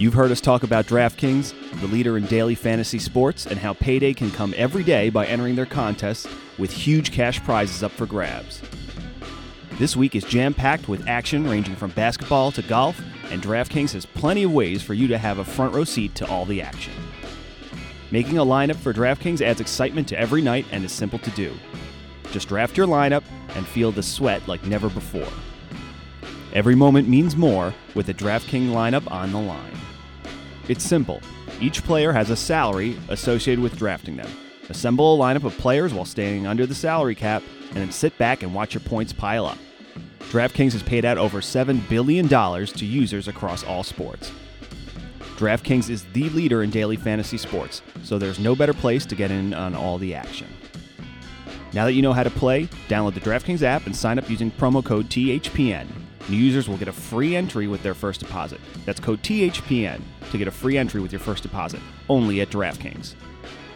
You've heard us talk about DraftKings, the leader in daily fantasy sports, and how payday can come every day by entering their contests with huge cash prizes up for grabs. This week is jam packed with action ranging from basketball to golf, and DraftKings has plenty of ways for you to have a front row seat to all the action. Making a lineup for DraftKings adds excitement to every night and is simple to do. Just draft your lineup and feel the sweat like never before. Every moment means more with a DraftKings lineup on the line. It's simple. Each player has a salary associated with drafting them. Assemble a lineup of players while staying under the salary cap, and then sit back and watch your points pile up. DraftKings has paid out over $7 billion to users across all sports. DraftKings is the leader in daily fantasy sports, so there's no better place to get in on all the action. Now that you know how to play, download the DraftKings app and sign up using promo code THPN. New users will get a free entry with their first deposit. That's code THPN to get a free entry with your first deposit, only at DraftKings.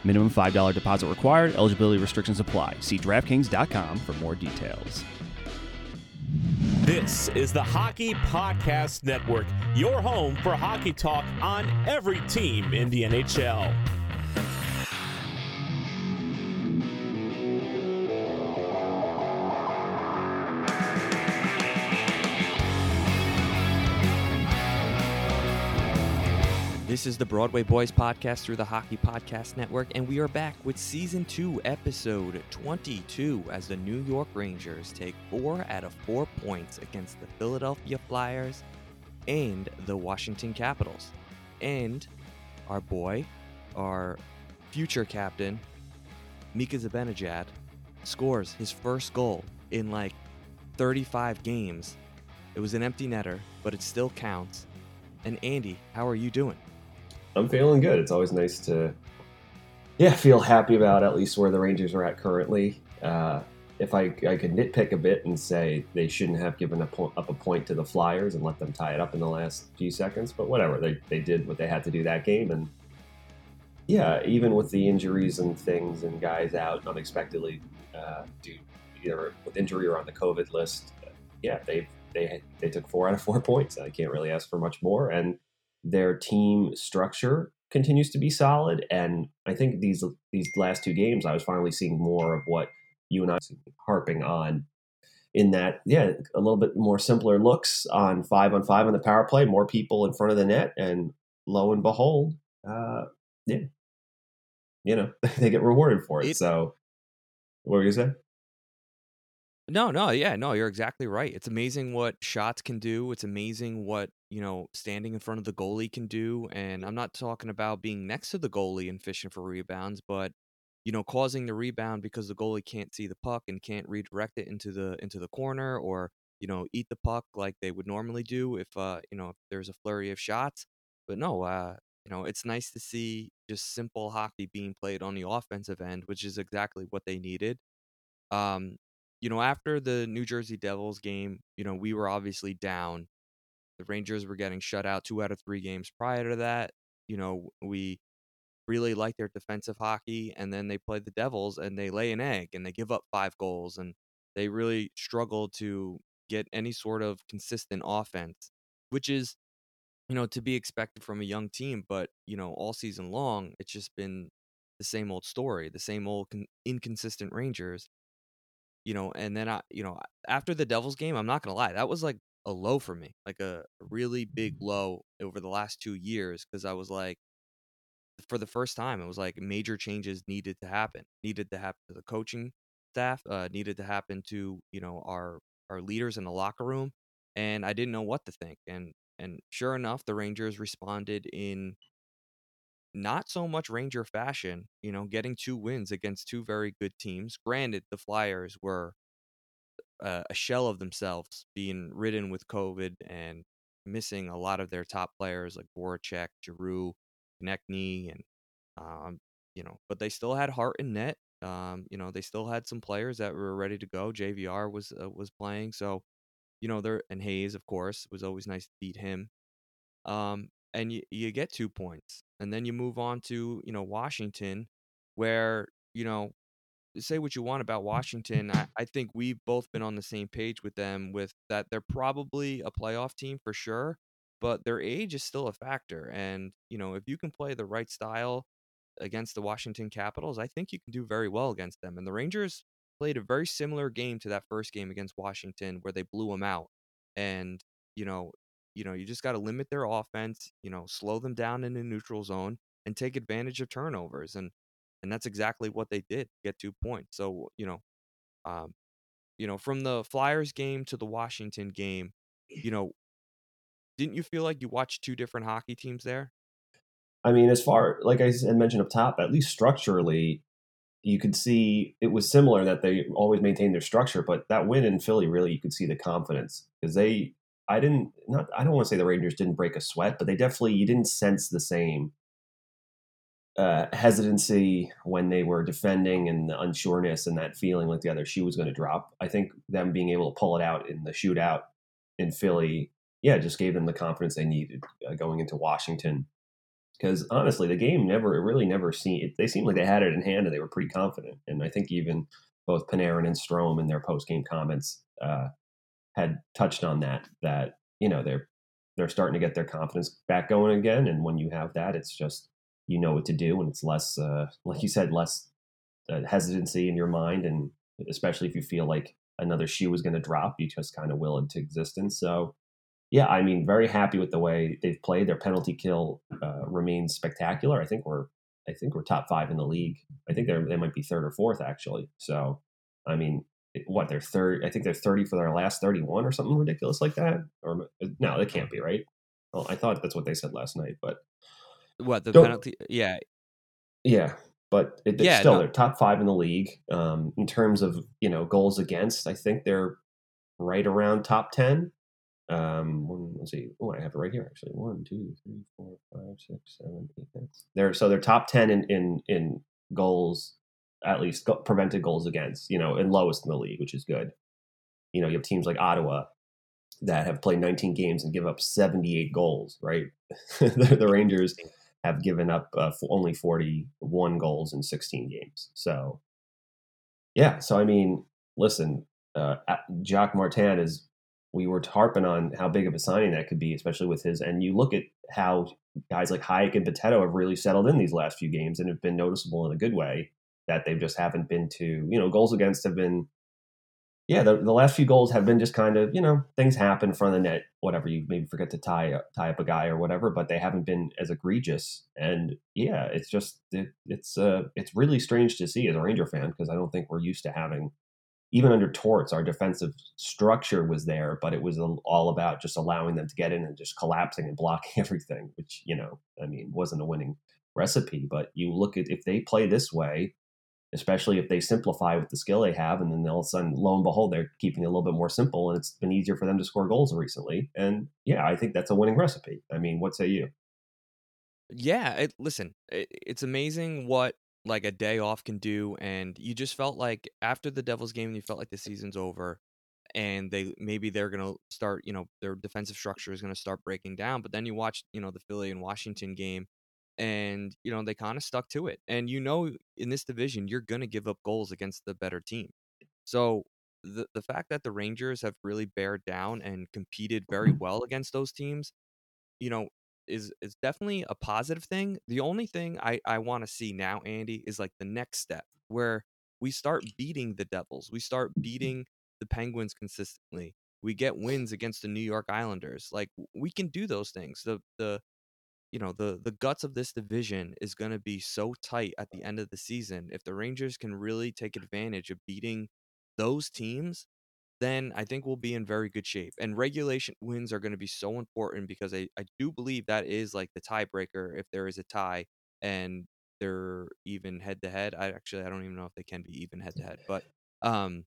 Minimum $5 deposit required, eligibility restrictions apply. See DraftKings.com for more details. This is the Hockey Podcast Network, your home for hockey talk on every team in the NHL. This is the Broadway Boys podcast through the Hockey Podcast Network, and we are back with season two, episode 22, as the New York Rangers take four out of four points against the Philadelphia Flyers and the Washington Capitals. And our boy, our future captain, Mika Zibanejad, scores his first goal in like 35 games. It was an empty netter, but it still counts. And Andy, how are you doing? I'm feeling good. It's always nice to, yeah, feel happy about at least where the Rangers are at currently. Uh, if I, I could nitpick a bit and say they shouldn't have given a po- up a point to the Flyers and let them tie it up in the last few seconds, but whatever. They, they did what they had to do that game. And yeah, even with the injuries and things and guys out unexpectedly, uh, due either with injury or on the COVID list, yeah, they they they took four out of four points. I can't really ask for much more. And their team structure continues to be solid. And I think these these last two games, I was finally seeing more of what you and I harping on. In that, yeah, a little bit more simpler looks on five on five on the power play, more people in front of the net, and lo and behold, uh, yeah, you know they get rewarded for it. It- so, what were you gonna say? No, no, yeah, no, you're exactly right. It's amazing what shots can do. It's amazing what, you know, standing in front of the goalie can do. And I'm not talking about being next to the goalie and fishing for rebounds, but you know, causing the rebound because the goalie can't see the puck and can't redirect it into the into the corner or, you know, eat the puck like they would normally do if uh, you know, if there's a flurry of shots. But no, uh, you know, it's nice to see just simple hockey being played on the offensive end, which is exactly what they needed. Um, you know, after the New Jersey Devils game, you know, we were obviously down. The Rangers were getting shut out two out of three games prior to that. You know, we really like their defensive hockey, and then they play the Devils and they lay an egg and they give up five goals, and they really struggle to get any sort of consistent offense, which is, you know, to be expected from a young team. But you know, all season long, it's just been the same old story, the same old con- inconsistent Rangers you know, and then I, you know, after the Devils game, I'm not gonna lie, that was like a low for me, like a really big low over the last two years because I was like, for the first time, it was like major changes needed to happen, needed to happen to the coaching staff, uh, needed to happen to you know our our leaders in the locker room, and I didn't know what to think. And and sure enough, the Rangers responded in not so much Ranger fashion, you know, getting two wins against two very good teams. Granted, the Flyers were uh, a shell of themselves, being ridden with COVID and missing a lot of their top players like Voracek, Giroux, Konecny, and um, you know, but they still had Hart in net. Um, you know, they still had some players that were ready to go. JVR was uh, was playing, so you know, there and Hayes, of course, was always nice to beat him. Um, and you you get two points, and then you move on to you know Washington, where you know say what you want about Washington. I, I think we've both been on the same page with them with that they're probably a playoff team for sure, but their age is still a factor. And, you know, if you can play the right style against the Washington Capitals, I think you can do very well against them. And the Rangers played a very similar game to that first game against Washington where they blew them out. And, you know, you know, you just got to limit their offense, you know, slow them down in the neutral zone and take advantage of turnovers. And and that's exactly what they did get two points so you know um you know from the flyers game to the washington game you know didn't you feel like you watched two different hockey teams there I mean, as far like I mentioned up top, at least structurally, you could see it was similar that they always maintained their structure. But that win in Philly, really, you could see the confidence because they. I didn't not. I don't want to say the Rangers didn't break a sweat, but they definitely you didn't sense the same uh, hesitancy when they were defending and the unsureness and that feeling like the other shoe was going to drop. I think them being able to pull it out in the shootout in Philly, yeah, just gave them the confidence they needed uh, going into Washington. Because honestly, the game never, it really never seemed, they seemed like they had it in hand and they were pretty confident. And I think even both Panarin and Strome in their post game comments uh, had touched on that, that, you know, they're, they're starting to get their confidence back going again. And when you have that, it's just, you know what to do. And it's less uh, like you said less uh, hesitancy in your mind. And especially if you feel like another shoe is going to drop you just kind of will into existence. So yeah i mean very happy with the way they've played. Their penalty kill uh, remains spectacular. I think we're i think we're top five in the league. I think they're they might be third or fourth actually. So i mean what they're third i think they're 30 for their last 31 or something ridiculous like that or no they can't be right well i thought that's what they said last night but what the penalty? Yeah, Yeah, but it, Yeah, still no. they're top five in the league um, in terms of you know goals against. I think they're right around top ten. Um, one, let's see. Oh, I have it right here actually. One, two, three, four, five, six, seven, eight. nine. They're so they're top ten in in in goals, at least prevented goals against. You know, and lowest in the league, which is good. You know, you have teams like Ottawa that have played 19 games and give up 78 goals. Right, the, the Rangers have given up uh, only 41 goals in 16 games. So, yeah. So, I mean, listen, uh, Jacques Martin is, we were harping on how big of a signing that could be, especially with his, and you look at how guys like Hajek and Potato have really settled in these last few games and have been noticeable in a good way that they just haven't been to, you know, goals against have been, yeah, the, the last few goals have been just kind of, you know, things happen in front of the net, whatever. You maybe forget to tie tie up a guy or whatever, but they haven't been as egregious. And yeah, it's just it, it's uh it's really strange to see as a Ranger fan because I don't think we're used to having even under Torts, our defensive structure was there, but it was all about just allowing them to get in and just collapsing and blocking everything, which you know, I mean, wasn't a winning recipe. But you look at if they play this way, especially if they simplify with the skill they have, and then all of a sudden, lo and behold, they're keeping it a little bit more simple, and it's been easier for them to score goals recently. And yeah, I think that's a winning recipe. I mean, what say you? yeah. It, listen, it, it's amazing what like a day off can do, and you just felt like after the Devils game, you felt like the season's over, and they maybe they're gonna start, you know, their defensive structure is gonna start breaking down. But then you watch, you know, the Philly and Washington game, and you know they kind of stuck to it. And you know, in this division, you're gonna give up goals against the better team. So the the fact that the Rangers have really bared down and competed very mm-hmm. well against those teams, you know, is is definitely a positive thing. The only thing I I want to see now, Andy, is like the next step where we start beating the Devils, we start mm-hmm. beating the Penguins consistently, we get wins against the New York Islanders. Like we can do those things. The the you know the the guts of this division is going to be so tight at the end of the season. If the Rangers can really take advantage of beating those teams, then I think we'll be in very good shape. And regulation wins are going to be so important because I, I do believe that is like the tiebreaker if there is a tie and they're even head to head. I actually I don't even know if they can be even head to head, but um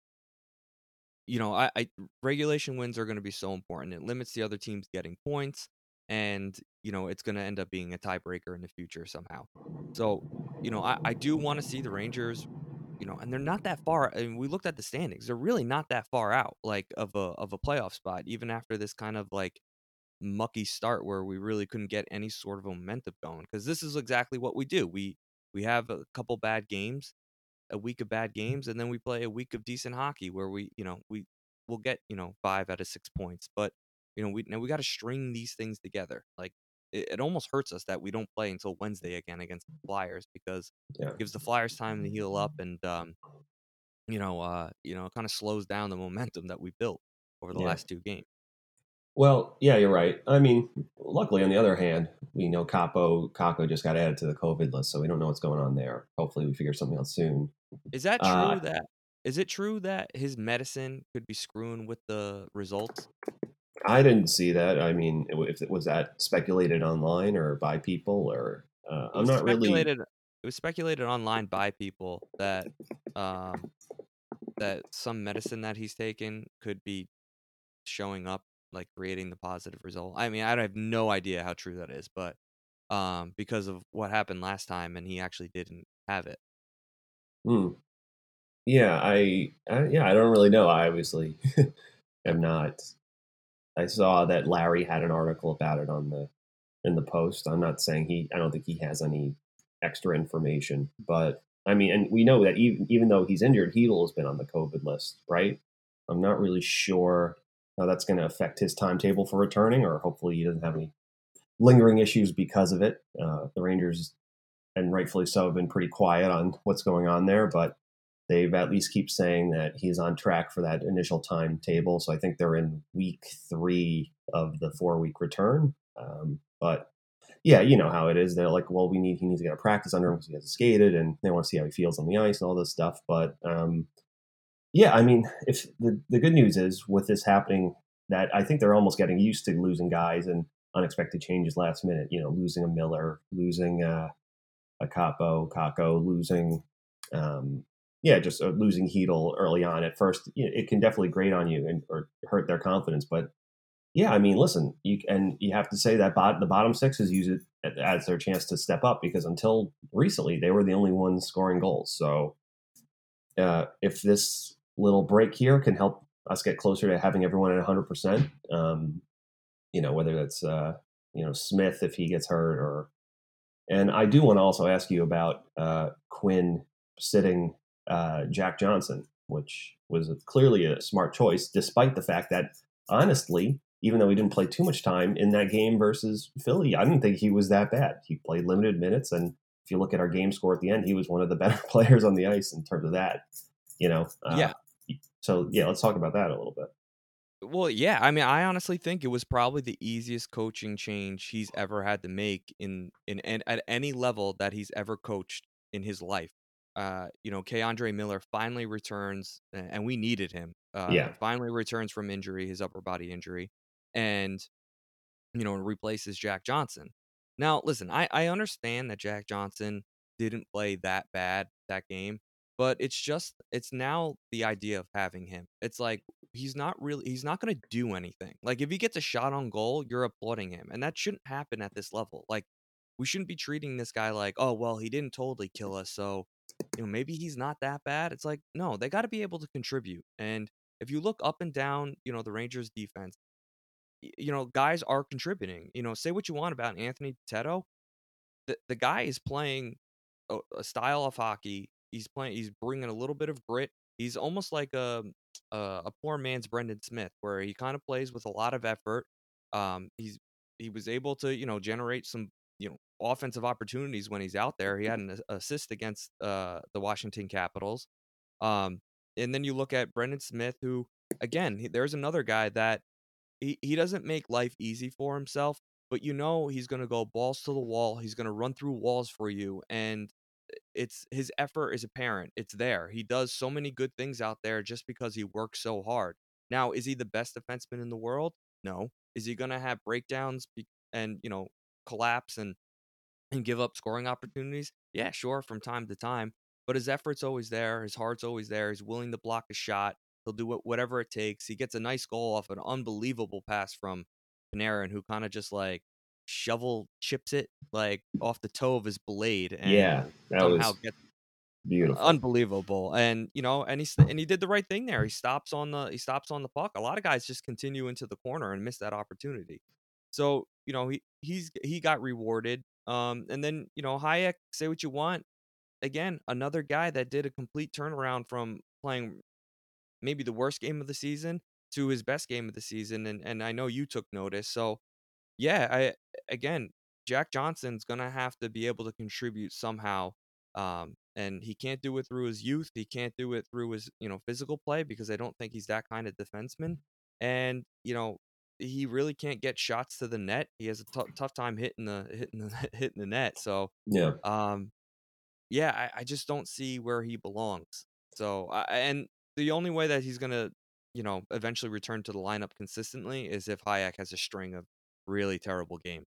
you know, I, I regulation wins are going to be so important. It limits the other teams getting points and you know it's going to end up being a tiebreaker in the future somehow. So, you know, I, I do want to see the Rangers you know, and they're not that far. I mean, we looked at the standings; they're really not that far out, like of a of a playoff spot, even after this kind of like mucky start where we really couldn't get any sort of momentum going. Because this is exactly what we do. We we have a couple bad games, a week of bad games, and then we play a week of decent hockey where we, you know, we will get you know five out of six points, but you know we now we got to string these things together. Like it, it, almost hurts us that we don't play until Wednesday again against the Flyers because yeah. it gives the Flyers time to heal up and um, you know, uh, you know, it kind of slows down the momentum that we built over the yeah. last two games. Well, yeah, you're right. I mean, luckily, on the other hand, we know Kaapo Kakko just got added to the COVID list, so we don't know what's going on there. Hopefully, we figure something out soon. Is that true? Uh, that is it true that his medicine could be screwing with the results? I didn't see that. I mean, if it was that speculated online or by people, or uh, I'm not really. It was speculated online by people that um, that some medicine that he's taken could be showing up, like creating the positive result. I mean, I have no idea how true that is, but um, because of what happened last time, and he actually didn't have it. Hmm. Yeah, I, I yeah, I don't really know. I obviously am not I saw that Larry had an article about it on the in the post. I'm not saying he. I don't think he has any extra information, but I mean, and we know that even even though he's injured, Chytil has been on the COVID list, right? I'm not really sure how that's going to affect his timetable for returning, or hopefully he doesn't have any lingering issues because of it. Uh, the Rangers, and rightfully so, have been pretty quiet on what's going on there, but they've at least keep saying that he's on track for that initial timetable. So I think they're in week three of the four week return. Um, but yeah, you know how it is. They're like, well, we need he needs to get a practice under him because he hasn't skated, and they want to see how he feels on the ice and all this stuff. But um, yeah, I mean, if the the good news is with this happening, that I think they're almost getting used to losing guys and unexpected changes last minute. You know, losing a Miller, losing a, a Kaapo, Kakko, losing um, yeah, just uh, losing Chytil early on at first, you know, it can definitely grate on you and or hurt their confidence. But yeah, I mean, listen, you and you have to say that bot, the bottom sixes use it as their chance to step up because until recently they were the only ones scoring goals. So uh, if this little break here can help us get closer to having everyone at 100, um, percent you know, whether that's uh, you know Smith if he gets hurt or, and I do want to also ask you about uh, Quinn sitting uh, Jack Johnson, which was clearly a smart choice, despite the fact that, honestly, even though he didn't play too much time in that game versus Philly, I didn't think he was that bad. He played limited minutes, and if you look at our game score at the end, he was one of the better players on the ice in terms of that. You know, uh, yeah. So yeah, let's talk about that a little bit. Well, yeah, I mean, I honestly think it was probably the easiest coaching change he's ever had to make in in, in at any level that he's ever coached in his life uh, you know, K'Andre Miller finally returns, and we needed him. Uh, yeah. Finally returns from injury, his upper body injury, and, you know, replaces Jack Johnson. Now, listen, I, I understand that Jack Johnson didn't play that bad that game, but it's just, it's now the idea of having him. It's like, he's not really, he's not going to do anything. Like, if he gets a shot on goal, you're applauding him. And that shouldn't happen at this level. Like, we shouldn't be treating this guy like, oh, well, he didn't totally kill us, so you know, maybe he's not that bad. It's like, no, they got to be able to contribute. And if you look up and down, you know, the Rangers defense, you know, guys are contributing. You know, say what you want about Anthony Bitetto. The, the guy is playing a, a style of hockey. He's playing, he's bringing a little bit of grit. He's almost like a, a, a poor man's Brendan Smith, where he kind of plays with a lot of effort. Um, he's, he was able to, you know, generate some you know offensive opportunities when he's out there. He had an assist against uh, the Washington Capitals. Um, and then you look at Brendan Smith, who again, he, there's another guy that he, he doesn't make life easy for himself, but you know he's going to go balls to the wall. He's going to run through walls for you. And it's his effort is apparent. It's there. He does so many good things out there just because he works so hard. Now, is he the best defenseman in the world? No. Is he going to have breakdowns and, you know, collapse and and give up scoring opportunities? Yeah, sure, from time to time. But his effort's always there. His heart's always there. He's willing to block a shot. He'll do whatever it takes. He gets a nice goal off an unbelievable pass from Panarin, who kind of just like shovel chips it like off the toe of his blade. And yeah, that somehow was gets beautiful, unbelievable. And you know, and he and he did the right thing there. He stops on the he stops on the puck. A lot of guys just continue into the corner and miss that opportunity. So you know he he's he got rewarded. Um, and then you know Hajek, say what you want. Again, another guy that did a complete turnaround from playing maybe the worst game of the season to his best game of the season, and and I know you took notice. So yeah, I again, Jack Johnson's gonna have to be able to contribute somehow. Um, and he can't do it through his youth. He can't do it through his, you know, physical play because I don't think he's that kind of defenseman. And you know, he really can't get shots to the net. He has a t- tough time hitting the hitting the hitting the net. So yeah, um, yeah, I, I just don't see where he belongs. So I, and the only way that he's gonna, you know, eventually return to the lineup consistently is if Hajek has a string of really terrible games.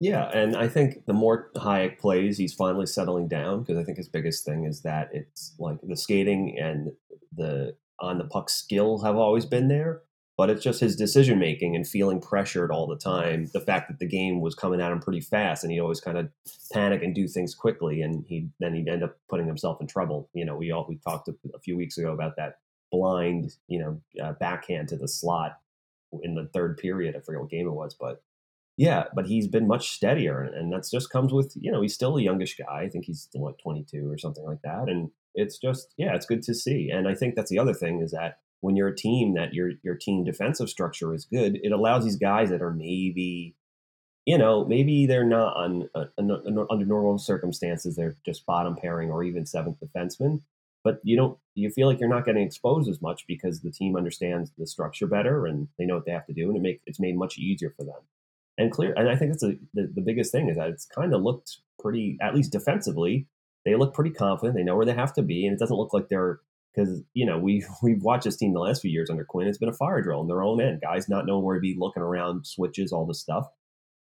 Yeah, and I think the more Hajek plays, he's finally settling down because I think his biggest thing is that it's like the skating and the on the puck skill have always been there, but it's just his decision making and feeling pressured all the time. The fact that the game was coming at him pretty fast, and he always kind of panic and do things quickly, and he then he'd end up putting himself in trouble. You know, we all we talked a, few weeks ago about that blind, you know, uh, backhand to the slot in the third period. I forget what game it was, but yeah, but he's been much steadier, and, and that's just comes with you know he's still a youngish guy. I think he's still like 22 or something like that, and it's just yeah, it's good to see. And I think that's the other thing is that when you're a team that your your team defensive structure is good, it allows these guys that are maybe you know maybe they're not on uh, under normal circumstances they're just bottom pairing or even seventh defenseman but you don't you feel like you're not getting exposed as much because the team understands the structure better and they know what they have to do and it makes it's made much easier for them. And clear and i think that's a, the, the biggest thing is that it's kind of looked pretty at least defensively they look pretty confident they know where they have to be and it doesn't look like they're because you know we we've watched this team the last few years under Quinn. It's been a fire drill in their own end. Guys not knowing where to be, looking around, switches, all this stuff.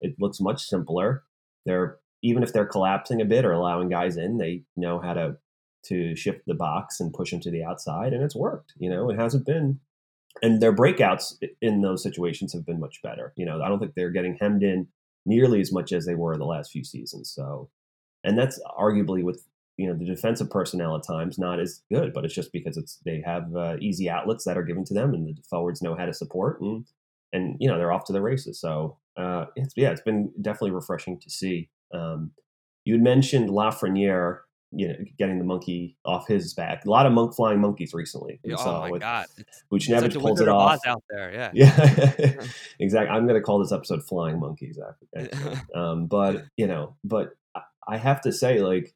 It looks much simpler. They're even if they're collapsing a bit or allowing guys in, they know how to to shift the box and push them to the outside, and it's worked. You know, it hasn't been, and their breakouts in those situations have been much better. You know, I don't think they're getting hemmed in nearly as much as they were the last few seasons. So, and that's arguably with you know the defensive personnel at times not as good, but it's just because it's they have uh, easy outlets that are given to them, and the forwards know how to support, and and you know they're off to the races. So uh, it's yeah, it's been definitely refreshing to see. Um, you had mentioned Lafreniere, you know, getting the monkey off his back. A lot of monk flying monkeys recently. We oh my god! Buchnevich pulls it off out there. Yeah, yeah, exactly. I'm going to call this episode "Flying Monkeys." After, um, but you know, but I have to say, like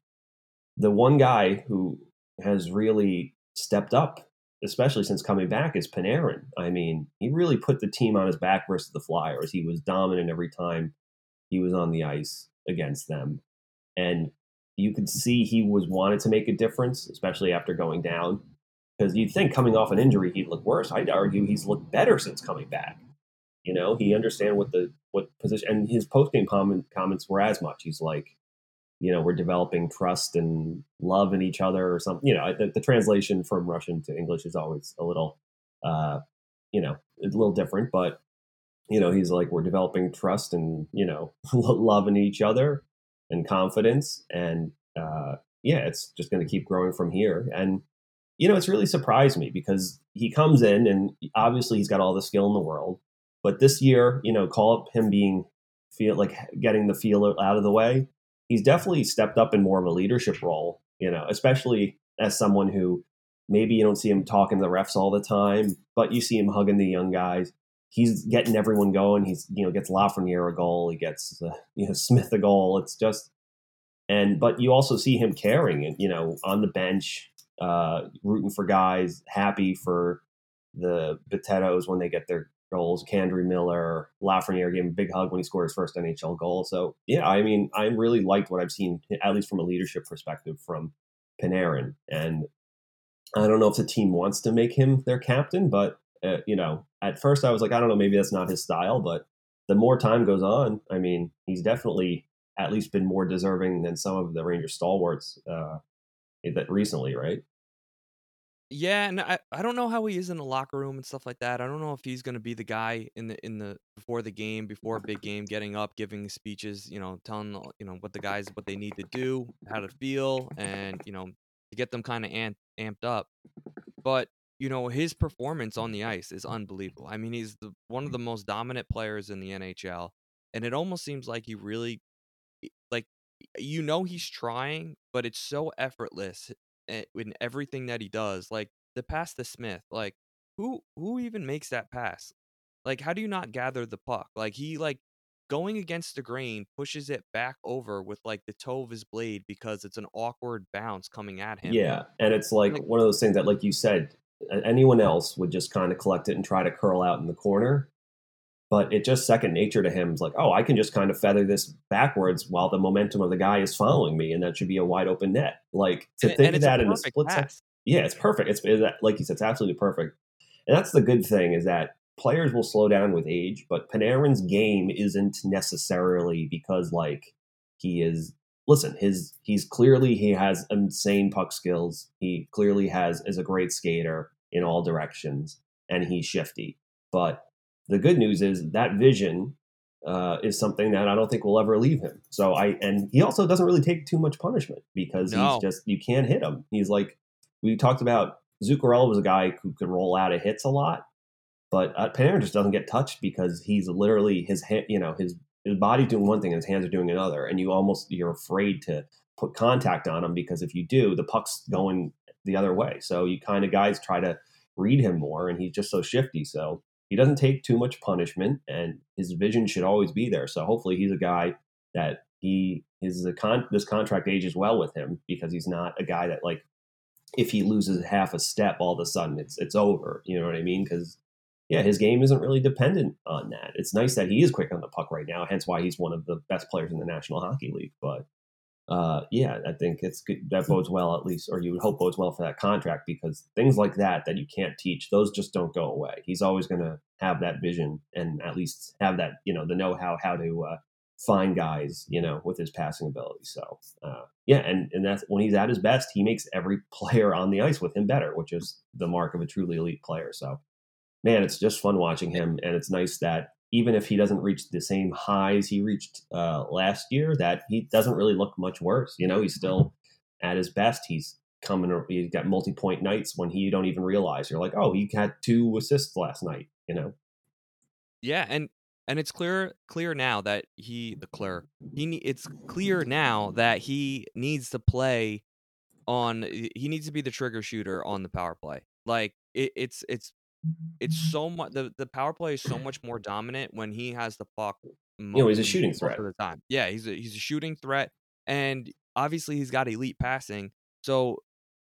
the one guy who has really stepped up, especially since coming back, is Panarin. I mean, he really put the team on his back versus the Flyers. He was dominant every time he was on the ice against them. And you could see he was wanted to make a difference, especially after going down. Because you'd think coming off an injury he'd look worse. I'd argue he's looked better since coming back. You know, he understand what the what position and his post game comment, comments were as much. He's like, you know, we're developing trust and love in each other or something. You know, the, the translation from Russian to English is always a little, uh, you know, a little different, but you know, he's like, we're developing trust and, you know, love in each other and confidence. And, uh, yeah, it's just going to keep growing from here. And, you know, it's really surprised me because he comes in and obviously he's got all the skill in the world. But this year, you know, call up him being feel like getting the feel out of the way he's definitely stepped up in more of a leadership role, you know, especially as someone who maybe you don't see him talking to the refs all the time, but you see him hugging the young guys. He's getting everyone going. He's, you know, gets Lafreniere a goal. He gets, uh, you know, Smith a goal. It's just, and, but you also see him caring and, you know, on the bench, uh, rooting for guys, happy for the Bitettos when they get their goals. K'Andre Miller, Lafreniere gave him a big hug when he scored his first NHL goal. So yeah, I mean, I really liked what I've seen, at least from a leadership perspective, from Panarin. And I don't know if the team wants to make him their captain, but uh, you know, at first I was like, I don't know, maybe that's not his style. But the more time goes on, I mean, he's definitely at least been more deserving than some of the Rangers stalwarts uh, that recently, right? Yeah, and I, I don't know how he is in the locker room and stuff like that. I don't know if he's going to be the guy in the in the before the game, before a big game, getting up, giving speeches, you know, telling you know what the guys what they need to do, how to feel, and you know to get them kind of amped amped up. But you know his performance on the ice is unbelievable. I mean, he's the, one of the most dominant players in the NHL, and it almost seems like he really like you know he's trying, but it's so effortless Eh, in everything that he does. Like the pass to Smith, like who who even makes that pass? Like how do you not gather the puck? Like he like going against the grain pushes it back over with like the toe of his blade because it's an awkward bounce coming at him. Yeah, and it's like, like one of those things that like you said anyone else would just kind of collect it and try to curl out in the corner but it just second nature to him. It's like, oh, I can just kind of feather this backwards while the momentum of the guy is following me, and that should be a wide open net. Like to and, think and of that in a split second. Yeah, it's perfect. It's, it's like you said, it's absolutely perfect. And that's the good thing is that players will slow down with age, but Panarin's game isn't necessarily because like he is. Listen, his he's clearly he has insane puck skills. He clearly has is a great skater in all directions, and he's shifty. But the good news is that vision uh, is something that I don't think will ever leave him. So I and he also doesn't really take too much punishment because no. he's just you can't hit him. He's like we talked about. Zuccarello was a guy who could roll out of hits a lot, but uh, Panarin just doesn't get touched because he's literally his hand, you know his his body's doing one thing and his hands are doing another, and you almost you're afraid to put contact on him because if you do, the puck's going the other way. So you kind of guys try to read him more, and he's just so shifty. So he doesn't take too much punishment, and his vision should always be there. So hopefully, he's a guy that he his a con- this contract ages well with him because he's not a guy that like if he loses half a step, all of a sudden it's it's over. You know what I mean? Because yeah, his game isn't really dependent on that. It's nice that he is quick on the puck right now, hence why he's one of the best players in the National Hockey League. But uh, yeah, I think it's good. That bodes well, at least, or you would hope bodes well for that contract because things like that that you can't teach, those just don't go away. He's always going to have that vision and at least have that, you know, the know how how to uh, find guys, you know, with his passing ability. So uh, yeah, and and that's when he's at his best, he makes every player on the ice with him better, which is the mark of a truly elite player. So man, it's just fun watching him, and it's nice that even if he doesn't reach the same highs he reached uh, last year, that he doesn't really look much worse. You know, he's still at his best. He's coming. He's got multi-point nights when he you don't even realize. You're like, oh, he had two assists last night. You know. Yeah, and and it's clear clear now that he the clear he it's clear now that he needs to play on he needs to be the trigger shooter on the power play. Like it, it's it's it's so much the, the power play is so much more dominant when he has the puck. You know, he's a shooting threat of the time. Yeah, he's a he's a shooting threat, and obviously he's got elite passing. So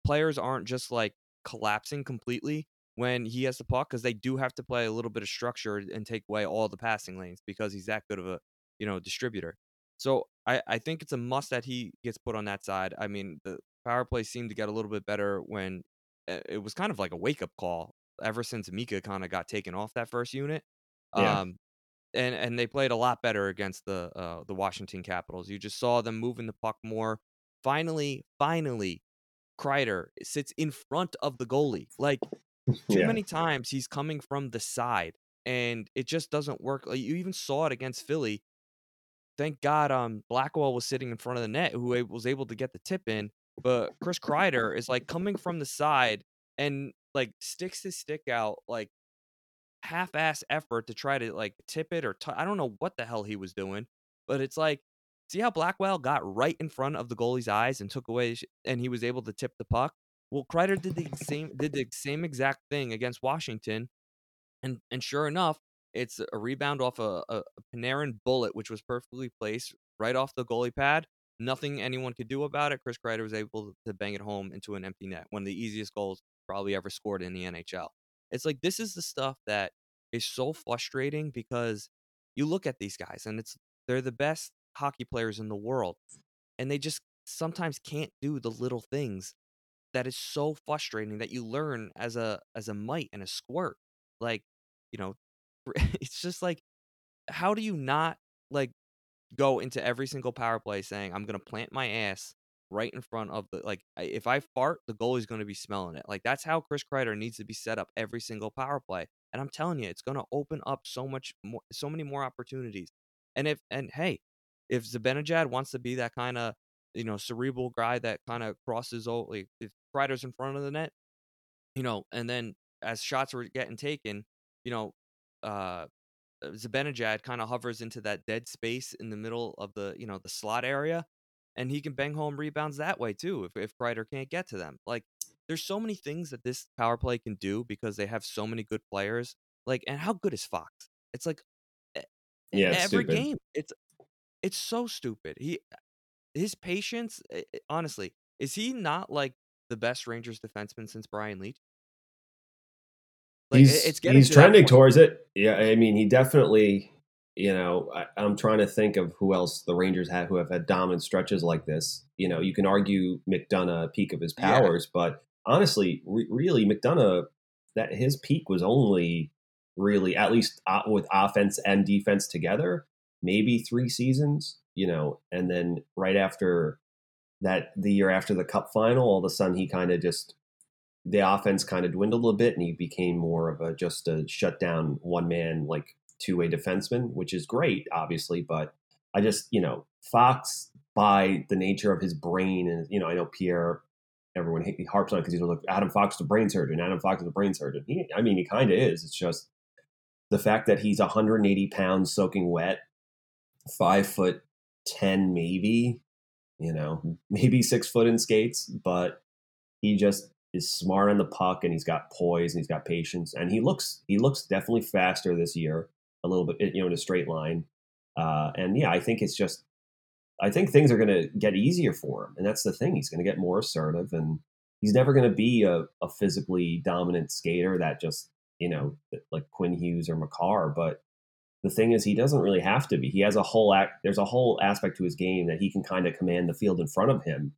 players aren't just like collapsing completely when he has the puck because they do have to play a little bit of structure and take away all the passing lanes because he's that good of a you know distributor. So I, I think it's a must that he gets put on that side. I mean, the power play seemed to get a little bit better when eh, it was kind of like a wake up call ever since Mika kind of got taken off that first unit. Yeah. Um, and and they played a lot better against the uh, the Washington Capitals. You just saw them moving the puck more. Finally, finally, Kreider sits in front of the goalie. Like too yeah. many times, he's coming from the side, and it just doesn't work. Like, you even saw it against Philly. Thank God, um, Blackwell was sitting in front of the net, who was able to get the tip in. But Chris Kreider is like coming from the side, and like sticks his stick out like half-ass effort to try to like tip it or I don't know what the hell he was doing, but it's like see how Blackwell got right in front of the goalie's eyes and took away sh- and he was able to tip the puck. Well, Kreider did the same did the same exact thing against Washington, and and sure enough, it's a rebound off a, a Panarin bullet, which was perfectly placed right off the goalie pad. Nothing anyone could do about it. Chris Kreider was able to bang it home into an empty net. One of the easiest goals probably ever scored in the NHL. It's like this is the stuff that is so frustrating because you look at these guys and it's they're the best hockey players in the world and they just sometimes can't do the little things that is so frustrating that you learn as a as a mite and a squirt like you know it's just like how do you not like go into every single power play saying i'm gonna plant my ass right in front of the like if i fart the goalie's gonna be smelling it. Like that's how chris kreider needs to be set up every single power play and i'm telling you it's gonna open up so much more so many more opportunities. And if and hey if Zibanejad wants to be that kind of you know cerebral guy that kind of crosses over like if Kreider's in front of the net you know and then as shots were getting taken you know uh Zibanejad kind of hovers into that dead space in the middle of the you know the slot area, and he can bang home rebounds that way too if if Kreider can't get to them. Like there's so many things that this power play can do because they have so many good players. Like and how good is Fox? It's like Yeah, it's every stupid. game it's it's so stupid. He his patience eh, eh, honestly is he not like the best Rangers defenseman since Brian Leetch? Like, he's it's getting he's trending towards it. Yeah, I mean, he definitely. You know, I, I'm trying to think of who else the Rangers have who have had dominant stretches like this. You know, you can argue McDonagh peak of his Yeah. powers, but honestly, re- really, McDonagh that his peak was only really at least with offense and defense together, maybe three seasons. You know, and then right after that, the year after the Cup final, all of a sudden he kind of just the offense kind of dwindled a bit and he became more of a just a shut down one man like two way defenseman, which is great, obviously. But I just, you know, Fox by the nature of his brain, and you know, I know Pierre, everyone harps on because he's like Adam Fox is a brain surgeon. Adam Fox is a brain surgeon. He, I mean, he kind of is. It's just the fact that he's 180 pounds soaking wet, five foot ten maybe, you know, maybe six foot in skates, but he just is smart on the puck and he's got poise and he's got patience and he looks he looks definitely faster this year a little bit you know in a straight line. Uh, and yeah i think it's just i think things are going to get easier for him and that's the thing he's going to get more assertive and he's never going to be a, a physically dominant skater that just you know like quinn hughes or Makar but the thing is he doesn't really have to be. He has a whole act there's a whole aspect to his game that he can kind of command the field in front of him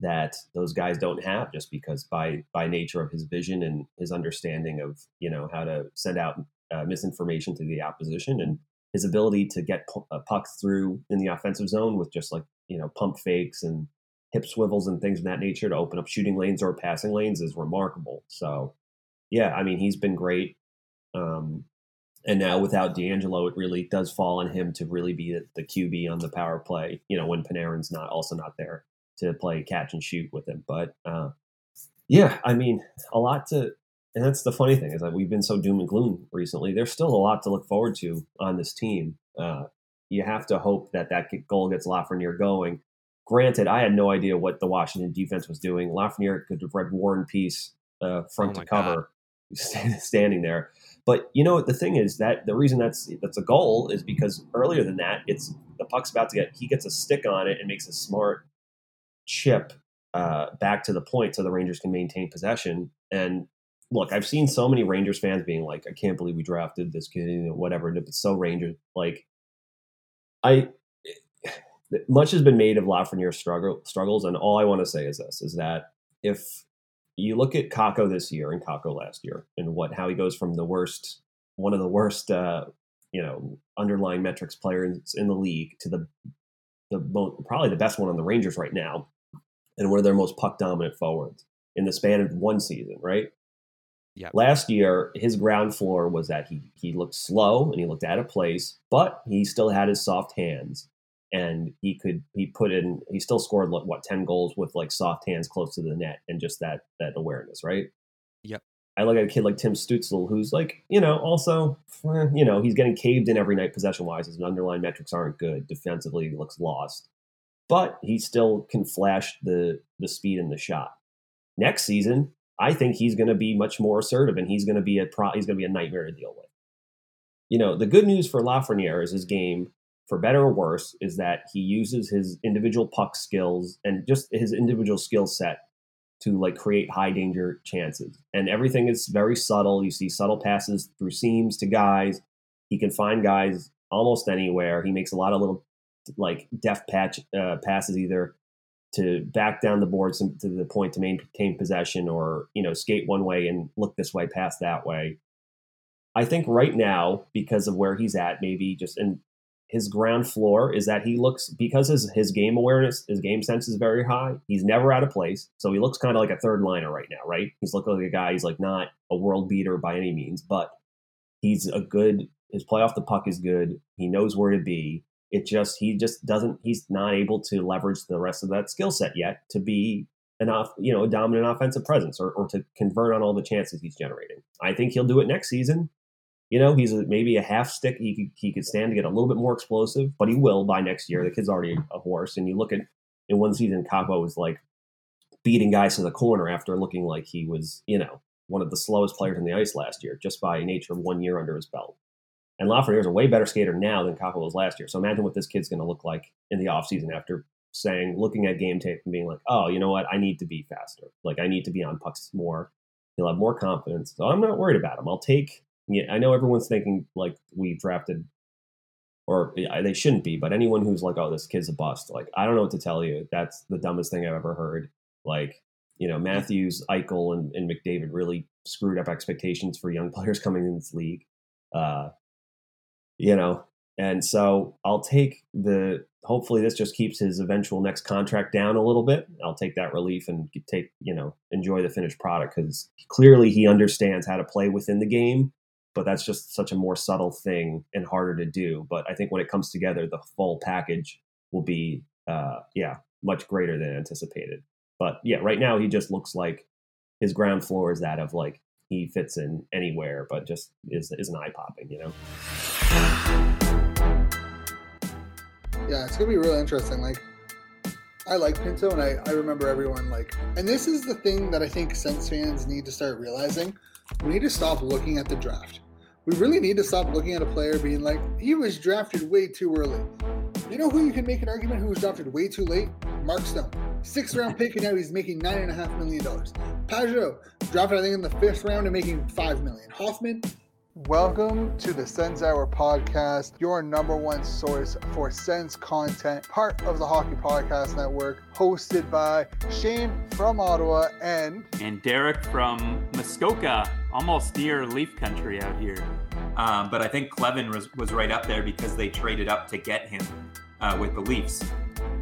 that those guys don't have just because by by nature of his vision and his understanding of you know how to send out uh, misinformation to the opposition and his ability to get pu- uh, pucks through in the offensive zone with just like you know pump fakes and hip swivels and things of that nature to open up shooting lanes or passing lanes is remarkable so yeah i mean he's been great um, and now without DeAngelo, it really does fall on him to really be the QB on the power play. You know, when Panarin's not also not there to play catch and shoot with him. But uh, yeah, I mean, a lot to, and that's the funny thing is that we've been so doom and gloom recently. There's still a lot to look forward to on this team. Uh, you have to hope that that goal gets Lafreniere going. Granted, I had no idea what the Washington defense was doing. Lafreniere could have read War and Peace uh, front Oh to cover, standing there. But you know the thing is that the reason that's that's a goal is because earlier than that, it's the puck's about to get he gets a stick on it and makes a smart chip uh, back to the point so the Rangers can maintain possession. And look, I've seen so many Rangers fans being like, "I can't believe we drafted this kid," you know, whatever. It's so Rangers, like I much has been made of Lafreniere's struggle struggles, and all I want to say is this: is that if you look at Kakko this year and Kakko last year, and what how he goes from the worst, one of the worst, uh, you know, underlying metrics players in the league to the the probably the best one on the Rangers right now, and one of their most puck dominant forwards in the span of one season, right? Yep. Last year, his ground floor was that he he looked slow and he looked out of place, but he still had his soft hands, and he could he put in he still scored like, what ten goals with like soft hands close to the net and just that that awareness, right? Yep. I look at a kid like Tim Stützle, who's like, you know, also, eh, you know, he's getting caved in every night possession wise. His underlying metrics aren't good. Defensively, he looks lost, but he still can flash the the speed and the shot. Next season, I think he's going to be much more assertive, and he's going to be a pro, he's going to be a nightmare to deal with. You know, the good news for Lafreniere is his game, for better or worse, is that he uses his individual puck skills and just his individual skill set to like create high danger chances. And everything is very subtle. You see subtle passes through seams to guys. He can find guys almost anywhere. He makes a lot of little like deft patch uh, passes either to back down the boards to the point to maintain possession or you know skate one way and look this way pass that way i think right now because of where he's at maybe just and his ground floor is that he looks because his his game awareness, his game sense is very high. He's never out of place, so he looks kind of like a third liner right now, right? He's looking like a guy. He's like not a world beater by any means, but he's a good. His play off the puck is good. He knows where to be. It just he just doesn't. He's not able to leverage the rest of that skill set yet to be an off, you know, a dominant offensive presence or, or to convert on all the chances he's generating. I think he'll do it next season. You know, he's a, maybe a half stick. He could, he could stand to get a little bit more explosive, but he will by next year. The kid's already a horse. And you look at in one season, Kakko was like beating guys to the corner after looking like he was, you know, one of the slowest players on the ice last year, just by nature of one year under his belt. And Lafreniere is a way better skater now than Kakko was last year. So imagine what this kid's going to look like in the offseason after saying, looking at game tape and being like, oh, you know what? I need to be faster. Like, I need to be on pucks more. He'll have more confidence. So I'm not worried about him. I'll take yeah, I know everyone's thinking like we drafted, or they shouldn't be, but anyone who's like, "Oh, this kid's a bust," like I don't know what to tell you. That's the dumbest thing I've ever heard. Like, you know, Matthews, Eichel, and, and McDavid really screwed up expectations for young players coming in this league. Uh, you know, and so I'll take the. Hopefully, this just keeps his eventual next contract down a little bit. I'll take that relief and take you know enjoy the finished product because clearly he understands how to play within the game but that's just such a more subtle thing and harder to do. But I think when it comes together, the full package will be, uh, yeah, much greater than anticipated. But yeah, right now he just looks like his ground floor is that of like he fits in anywhere, but just is is an eye popping, you know. Yeah, it's gonna be really interesting. Like, I like Pinto, and I I remember everyone like, and this is the thing that I think Sens fans need to start realizing. We need to stop looking at the draft we really need to stop looking at a player being like, he was drafted way too early. You know who you can make an argument who was drafted way too late? Mark Stone. Sixth round pick, and now he's making nine and a half million dollars. Pageau, drafted I think in the fifth round and making five million. Hoffman, Welcome to the Sens Hour podcast, your number one source for Sens content, part of the Hockey Podcast Network, hosted by Shane from Ottawa and and Derek from Muskoka, almost near Leaf Country out here. Um, but I think Kleven was, was right up there because they traded up to get him uh, with the Leafs.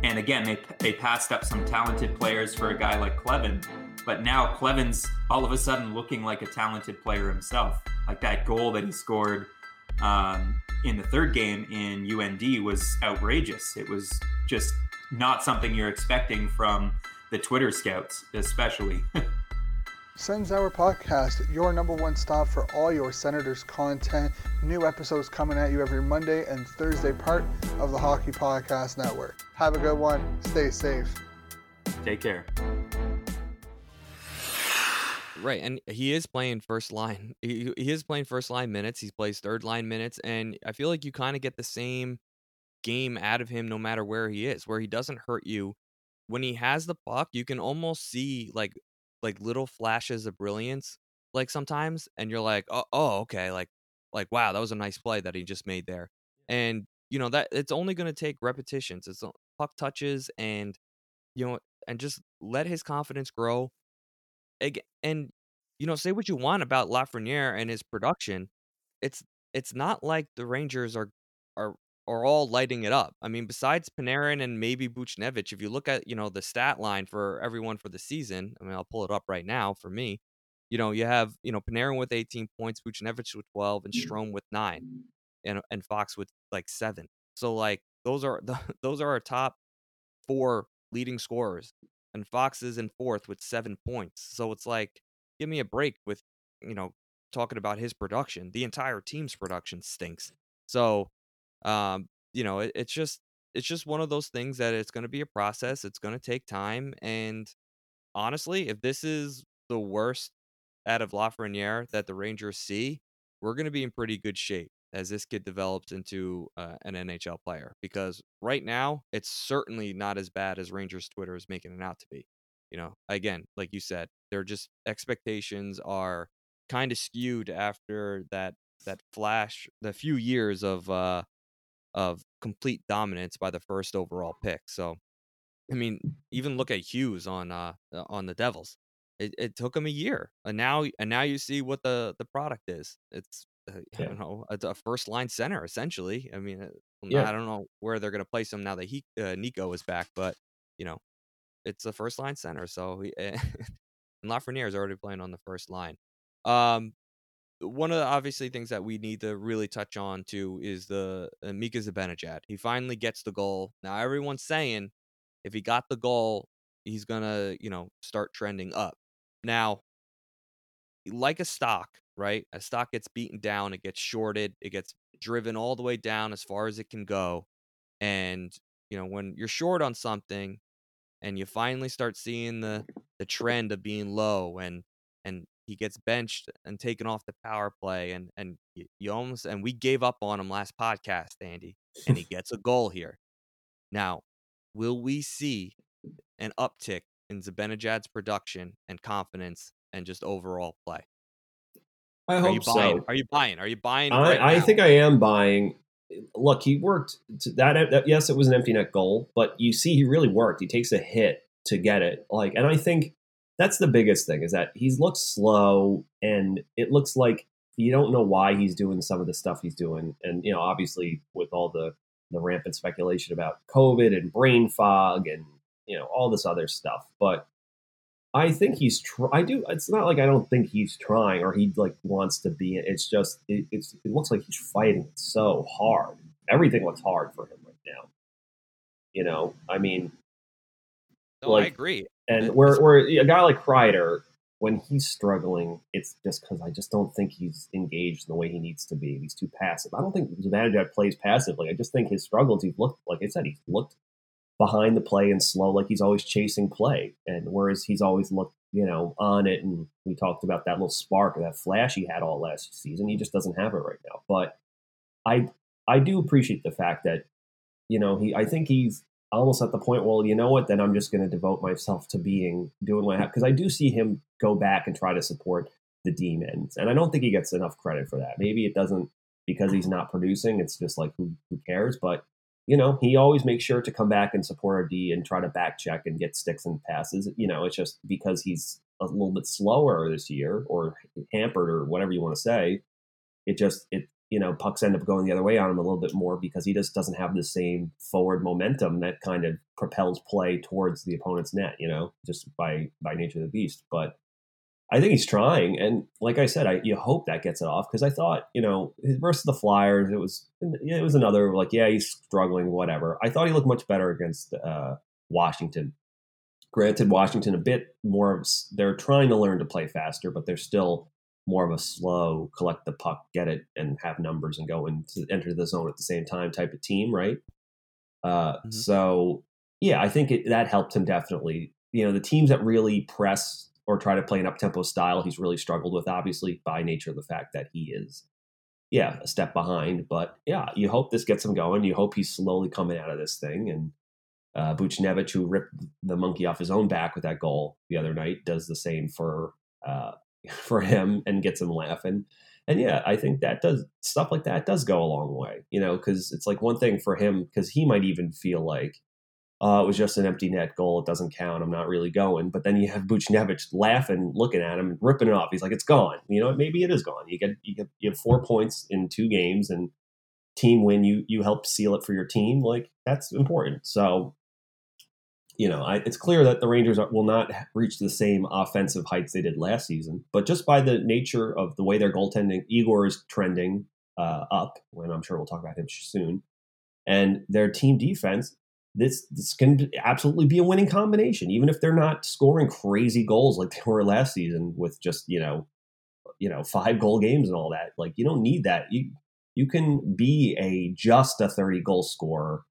And again, they they passed up some talented players for a guy like Kleven, but now Kleven's all of a sudden looking like a talented player himself. Like that goal that he scored um, in the third game in UND was outrageous. It was just not something you're expecting from the Twitter scouts, especially. Sens Hour Podcast, your number one stop for all your Senators content. New episodes coming at you every Monday and Thursday, part of the Hockey Podcast Network. Have a good one. Stay safe. Take care. Right, and he is playing first line. He, he is playing first line minutes. He plays third line minutes, and I feel like you kind of get the same game out of him no matter where he is, where he doesn't hurt you. When he has the puck, you can almost see like like little flashes of brilliance, like sometimes, and you're like, oh, oh okay, like like wow, that was a nice play that he just made there, and you know that it's only going to take repetitions. It's uh, puck touches, and you know, and just let his confidence grow and you know, say what you want about Lafreniere and his production, it's it's not like the Rangers are are are all lighting it up. I mean, besides Panarin and maybe Buchnevich, if you look at you know the stat line for everyone for the season, I mean, I'll pull it up right now for me. You know, you have you know Panarin with 18 points, Buchnevich with 12, and mm. Strome with nine, and and Fox with like seven. So like those are the, those are our top four leading scorers and Fox is in fourth with seven points. So it's like, give me a break with, you know, talking about his production. The entire team's production stinks. So, um, you know, it, it's just it's just one of those things that it's going to be a process. It's going to take time, and honestly, if this is the worst out of Lafreniere that the Rangers see, we're going to be in pretty good shape as this kid develops into uh, an NHL player. Because right now, it's certainly not as bad as Rangers Twitter is making it out to be. you know, again, like you said, they're just expectations are kind of skewed after that that flash, the few years of uh of complete dominance by the first overall pick. So, I mean, even look at Hughes on uh on the Devils. It, it took him a year, and now and now you see what the the product is. It's uh, I Yeah. don't know, it's a first line center essentially. I mean, uh, Yeah. I don't know where they're going to place him now that he uh, Nico is back, but you know, it's a first line center. So he, and Lafreniere is already playing on the first line. Um, one of the obviously things that we need to really touch on too is the uh, Mika Zibanejad. He finally gets the goal. Now everyone's saying if he got the goal, he's gonna you know start trending up. Now, like a stock, right? A stock gets beaten down, it gets shorted, it gets driven all the way down as far as it can go. And you know when you're short on something, and you finally start seeing the the trend of being low and and he gets benched and taken off the power play and and you almost and we gave up on him last podcast Andy and he gets a goal here now will we see an uptick in Zibanejad's production and confidence and just overall play I are you hope buying so. are you buying are you buying I, right I think I am buying. Look, he worked to that, that. Yes, it was an empty net goal, but you see, he really worked. He takes a hit to get it. Like, and I think that's the biggest thing is that he's looked slow, and it looks like you don't know why he's doing some of the stuff he's doing. And you know, obviously, with all the the rampant speculation about COVID and brain fog and you know all this other stuff, but I think he's. Tr- I do. It's not like I don't think he's trying or he like wants to be. It's just it, it's. It looks like he's fighting so hard. Everything looks hard for him right now. You know, I mean, no, I agree and where where a guy like Kreider, when he's struggling, it's just because I just don't think he's engaged in the way he needs to be. He's too passive. I don't think Zibanejad plays passively. I just think his struggles. He's looked like I said. He's looked behind the play and slow, like he's always chasing play. And whereas he's always looked, you know, on it. And we talked about that little spark or that flash he had all last season. He just doesn't have it right now. But I I do appreciate the fact that, you know, he I think he's almost at the point, well, you know what, then I'm just gonna devote myself to being doing what I have because I do see him go back and try to support the demons. And I don't think he gets enough credit for that. Maybe it doesn't because he's not producing, it's just like who who cares? But you know, he always makes sure to come back and support our D and try to back check and get sticks and passes. You know, it's just because he's a little bit slower this year or hampered or whatever you want to say. It just it you know pucks end up going the other way on him a little bit more because he just doesn't have the same forward momentum that kind of propels play towards the opponent's net. You know, just by by nature of the beast. But I think he's trying, and like I said, I you hope that gets it off because I thought you know his versus the Flyers, it was it was another like yeah he's struggling whatever. I thought he looked much better against uh, Washington. Granted, Washington a bit more. of They're trying to learn to play faster, but they're still more of a slow collect the puck, get it, and have numbers and go into enter the zone at the same time type of team, right? Uh, Mhm. So yeah, I think it, that helped him definitely. You know, the teams that really press or try to play an up tempo style, he's really struggled with, obviously by nature of the fact that he is, yeah, a step behind. But yeah, you hope this gets him going. You hope he's slowly coming out of this thing. And uh, Buchnevich, who ripped the monkey off his own back with that goal the other night, does the same for uh, for him and gets him laughing. And yeah, I think that does stuff like that does go a long way, you know, because it's like one thing for him because he might even feel like, uh, it was just an empty net goal. It doesn't count. I'm not really going. But then you have Buchnevich laughing, looking at him, ripping it off. He's like, "It's gone." You know, maybe it is gone. You get you get you have four points in two games, and team win. You you help seal it for your team. Like that's important. So, you know, I, it's clear that the Rangers are, will not reach the same offensive heights they did last season. But just by the nature of the way their goaltending, Igor is trending uh, up. When I'm sure we'll talk about him soon, and their team defense this this can absolutely be a winning combination, even if they're not scoring crazy goals like they were last season with just you know, you know, five goal games and all that. Like you don't need that. You you can be a just a thirty goal scorer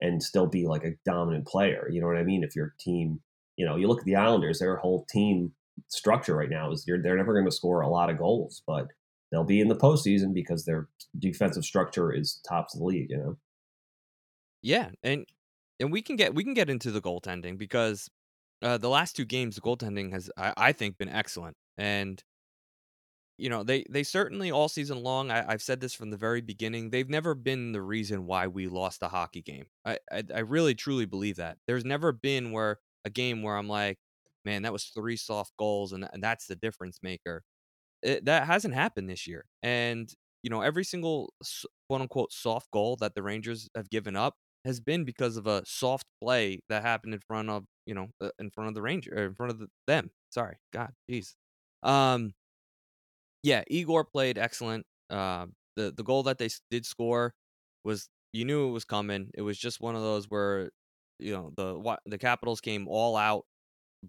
and still be like a dominant player. You know what I mean? If your team, you know, you look at the Islanders, their whole team structure right now is they're never going to score a lot of goals, but they'll be in the postseason because their defensive structure is tops of the league. You know. Yeah, and and we can get we can get into the goaltending because Uh, the last two games, the goaltending has, I, I think, been excellent, and you know they they certainly all season long. I, I've said this from the very beginning. They've never been the reason why we lost a hockey game. I, I I really truly believe that. There's never been where a game where I'm like, man, that was three soft goals, and, and that's the difference maker. It, that hasn't happened this year, and you know every single quote unquote soft goal that the Rangers have given up has been because of a soft play that happened in front of you know uh, in front of the Ranger in front of the, them. Sorry, God, jeez. Um, yeah, Igor played excellent. Uh, the the goal that they did score was you knew it was coming. It was just one of those where you know the the Capitals came all out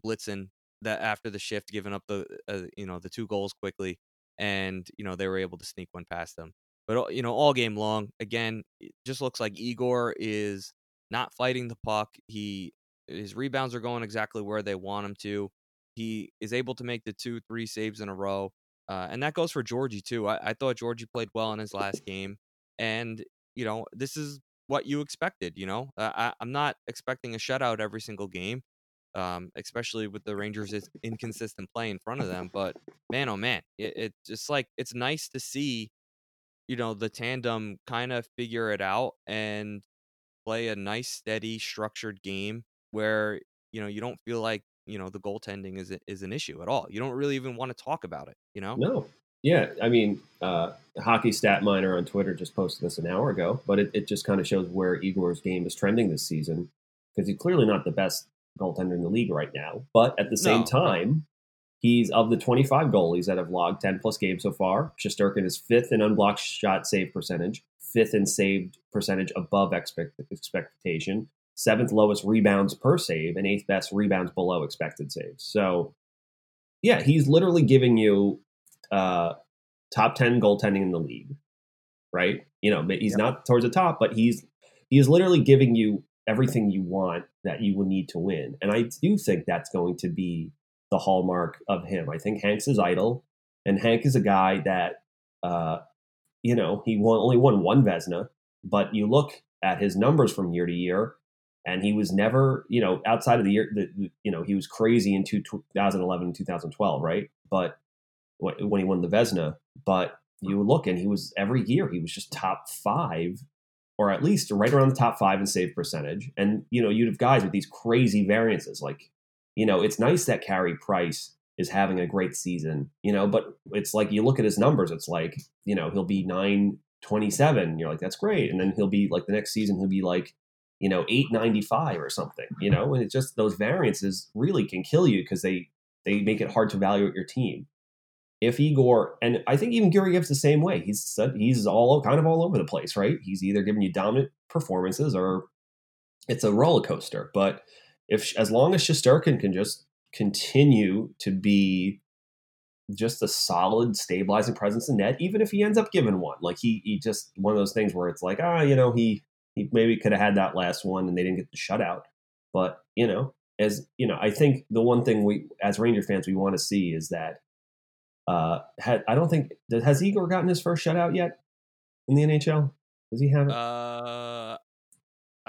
blitzing that after the shift, giving up the uh, you know the two goals quickly, and you know they were able to sneak one past them. But you know all game long, again, it just looks like Igor is not fighting the puck. He his rebounds are going exactly where they want him to. He is able to make the two, three saves in a row. Uh, and that goes for Georgie too. I, I thought Georgie played well in his last game, and you know this is what you expected. You know, uh, I, I'm not expecting a shutout every single game, um, especially with the Rangers' inconsistent play in front of them. But man, oh man, it, it's just like it's nice to see, you know, the tandem kind of figure it out and play a nice, steady, structured game where you know you don't feel like you know the goaltending is is an issue at all. You don't really even want to talk about it. You know? No. Yeah, I mean, uh, Hockey Stat Miner on Twitter just posted this an hour ago, but it, it just kind of shows where Igor's game is trending this season because he's clearly not the best goaltender in the league right now. But at the same No. time, he's of the 25 goalies that have logged 10 plus games so far. Shesterkin is fifth in unblocked shot save percentage, fifth in saved percentage above expect- expectation, seventh lowest rebounds per save, and eighth best rebounds below expected saves. So, yeah, he's literally giving you uh, top 10 goaltending in the league, right? You know, he's not towards the top, but he's he is literally giving you everything you want that you will need to win. And I do think that's going to be the hallmark of him. I think Hanks is idol, and Hank is a guy that, uh, you know, he won, only won one Vezina, but you look at his numbers from year to year, and he was never, you know, outside of the year, the, you know, he was crazy in two, 2011 and 2012, right? But when he won the Vezina, but you look and he was every year he was just top five or at least right around the top five in save percentage. And you know, you'd have guys with these crazy variances. Like, you know, it's nice that Carey Price is having a great season, you know, but it's like you look at his numbers, it's like, you know, he'll be nine twenty seven. You're like, that's great. And then he'll be like the next season he'll be like, you know, eight ninety five or something, you know, and it's just those variances really can kill you because they they make it hard to evaluate your team if Igor and I think even Gary Gibbs the same way. He's he's all kind of all over the place, right? He's either giving you dominant performances or it's a roller coaster. But if as long as Shesterkin can just continue to be just a solid stabilizing presence in net, even if he ends up giving one, like he he just one of those things where it's like ah, you know, he he maybe could have had that last one and they didn't get the shutout, but you know. As you know, I think the one thing we, as Ranger fans, we want to see is that uh, had, I don't think has Igor gotten his first shutout yet in the NHL. Does he have it? Uh,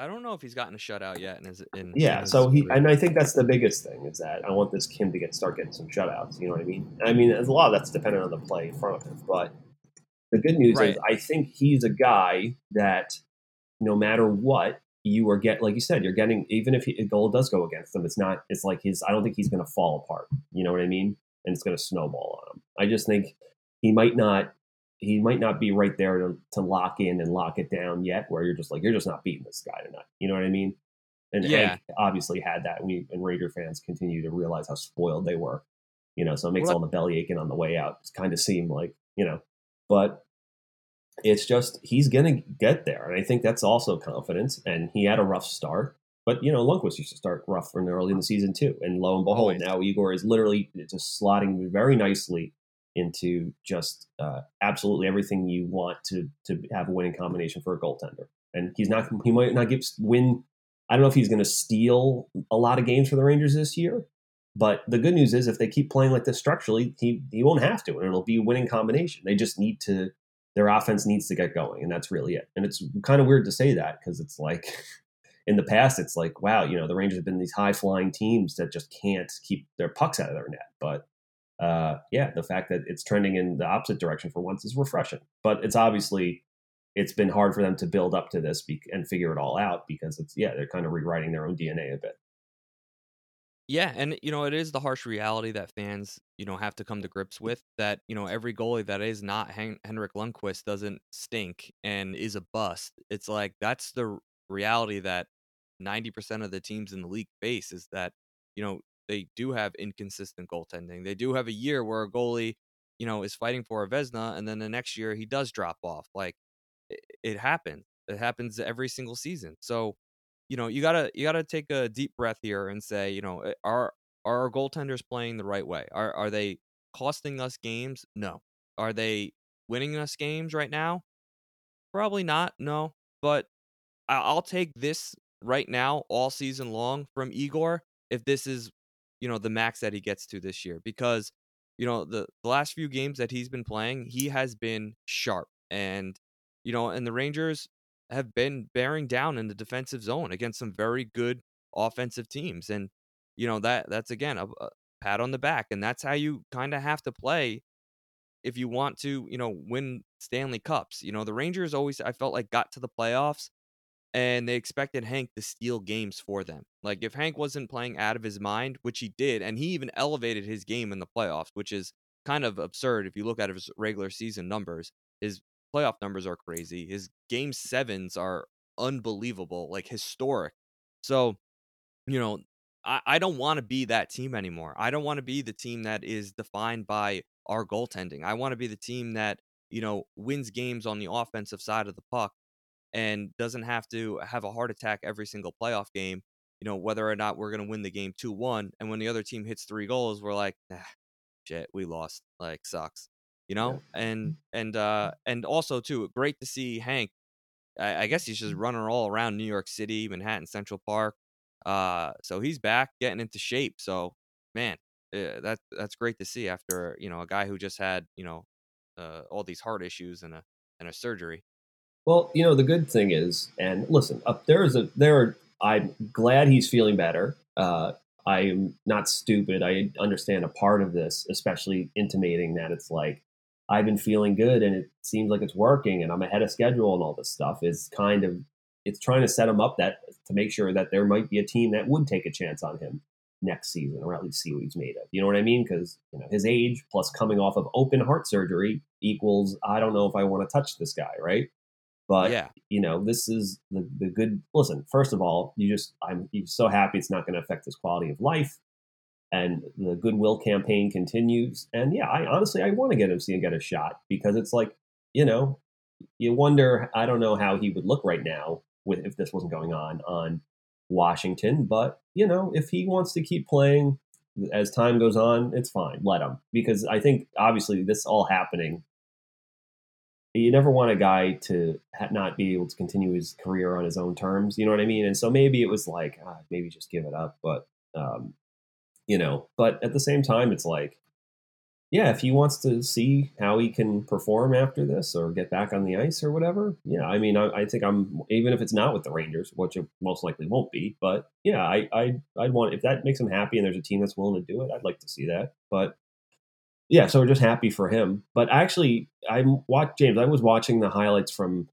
I don't know if he's gotten a shutout yet. In his, in, yeah, in his so he career. and I think that's the biggest thing is that I want this Kim to get start getting some shutouts. You know what I mean? I mean, there's a lot of that's dependent on the play in front of him, but the good news Right. is I think he's a guy that no matter what you are get like you said you're getting even if he, a goal does go against him it's not it's like his i don't think he's going to fall apart you know what i mean and it's going to snowball on him i just think he might not he might not be right there to, to lock in and lock it down yet where you're just like you're just not beating this guy tonight you know what i mean and Yeah. Hank obviously had that and, we, and Ranger fans continue to realize how spoiled they were you know so it makes Well, all the belly aching on the way out it's kind of seem like you know but it's just he's gonna get there, and I think that's also confidence. And he had a rough start, but you know Lundqvist used to start rough and early in the season too. And lo and behold, Always. now Igor is literally just slotting very nicely into just uh, absolutely everything you want to to have a winning combination for a goaltender. And he's not he might not give win. I don't know if he's going to steal a lot of games for the Rangers this year, but the good news is if they keep playing like this structurally, he he won't have to, and it'll be a winning combination. They just need to their offense needs to get going, and that's really it. And it's kind of weird to say that because it's like in the past, it's like, wow, you know, the Rangers have been these high flying teams that just can't keep their pucks out of their net. But uh, yeah, the fact that it's trending in the opposite direction for once is refreshing. But it's obviously it's been hard for them to build up to this be- and figure it all out because it's yeah they're kind of rewriting their own DNA a bit. Yeah, and you know it is the harsh reality that fans you know have to come to grips with that you know every goalie that is not Hen- Henrik Lundqvist doesn't stink and is a bust. It's like that's the reality that 90% of the teams in the league face is that you know they do have inconsistent goaltending. They do have a year where a goalie you know is fighting for a Vezina, and then the next year he does drop off. Like it, it happens. It happens every single season. So you know, you gotta you gotta take a deep breath here and say, you know, eh, are are our goaltenders playing the right way? Are are they costing us games? No. Are they winning us games right now? Probably not. No. But I'll take this right now all season long from Igor if this is, you know, the max that he gets to this year because you know the, the last few games that he's been playing, he has been sharp and you know, and the Rangers have been bearing down in the defensive zone against some very good offensive teams. And, you know, that that's again a, a pat on the back. And that's how you kind of have to play if you want to, you know, win Stanley Cups. You know, the Rangers always I felt like got to the playoffs and they expected Hank to steal games for them. Like if Hank wasn't playing out of his mind, which he did, and he even elevated his game in the playoffs, which is kind of absurd if you look at his regular season numbers. His playoff numbers are crazy. His game sevens are unbelievable, like historic. So, you know, I, I don't want to be that team anymore. I don't want to be the team that is defined by our goaltending. I want to be the team that, you know, wins games on the offensive side of the puck and doesn't have to have a heart attack every single playoff game, you know, whether or not we're going to win the game 2 1. And when the other team hits three goals, we're like, ah, shit, we lost. Like, sucks you know yeah. and and uh and also too great to see hank I, I, guess he's just running all around new york city manhattan central park uh so he's back getting into shape so man uh, that that's great to see after you know a guy who just had you know uh, all these heart issues and a and a surgery well you know the good thing is and listen up there is a there are, i'm glad he's feeling better uh i'm not stupid i understand a part of this especially intimating that it's like I've been feeling good and it seems like it's working and I'm ahead of schedule and all this stuff is kind of it's trying to set him up that to make sure that there might be a team that would take a chance on him next season or at least see what he's made of. You know what I mean? Because you know his age plus coming off of open heart surgery equals I don't know if I want to touch this guy, right? But yeah. you know, this is the the good. Listen, first of all, you just I'm so happy it's not going to affect his quality of life and the goodwill campaign continues. And yeah, I honestly I want to get him see and get a shot because it's like you know you wonder I don't know how he would look right now with if this wasn't going on on Washington, but you know if he wants to keep playing as time goes on, it's fine. Let him because I think obviously this all happening. You never want a guy to not be able to continue his career on his own terms. You know what I mean? And so maybe it was like, ah, maybe just give it up. But um, you know, but at the same time, it's like, yeah, if he wants to see how he can perform after this or get back on the ice or whatever, yeah, I mean, I, I think I'm even if it's not with the Rangers, which it most likely won't be, but yeah, I I I'd want if that makes him happy and there's a team that's willing to do it, I'd like to see that. But yeah, so we're just happy for him. But actually, I'm watched James. I was watching the highlights from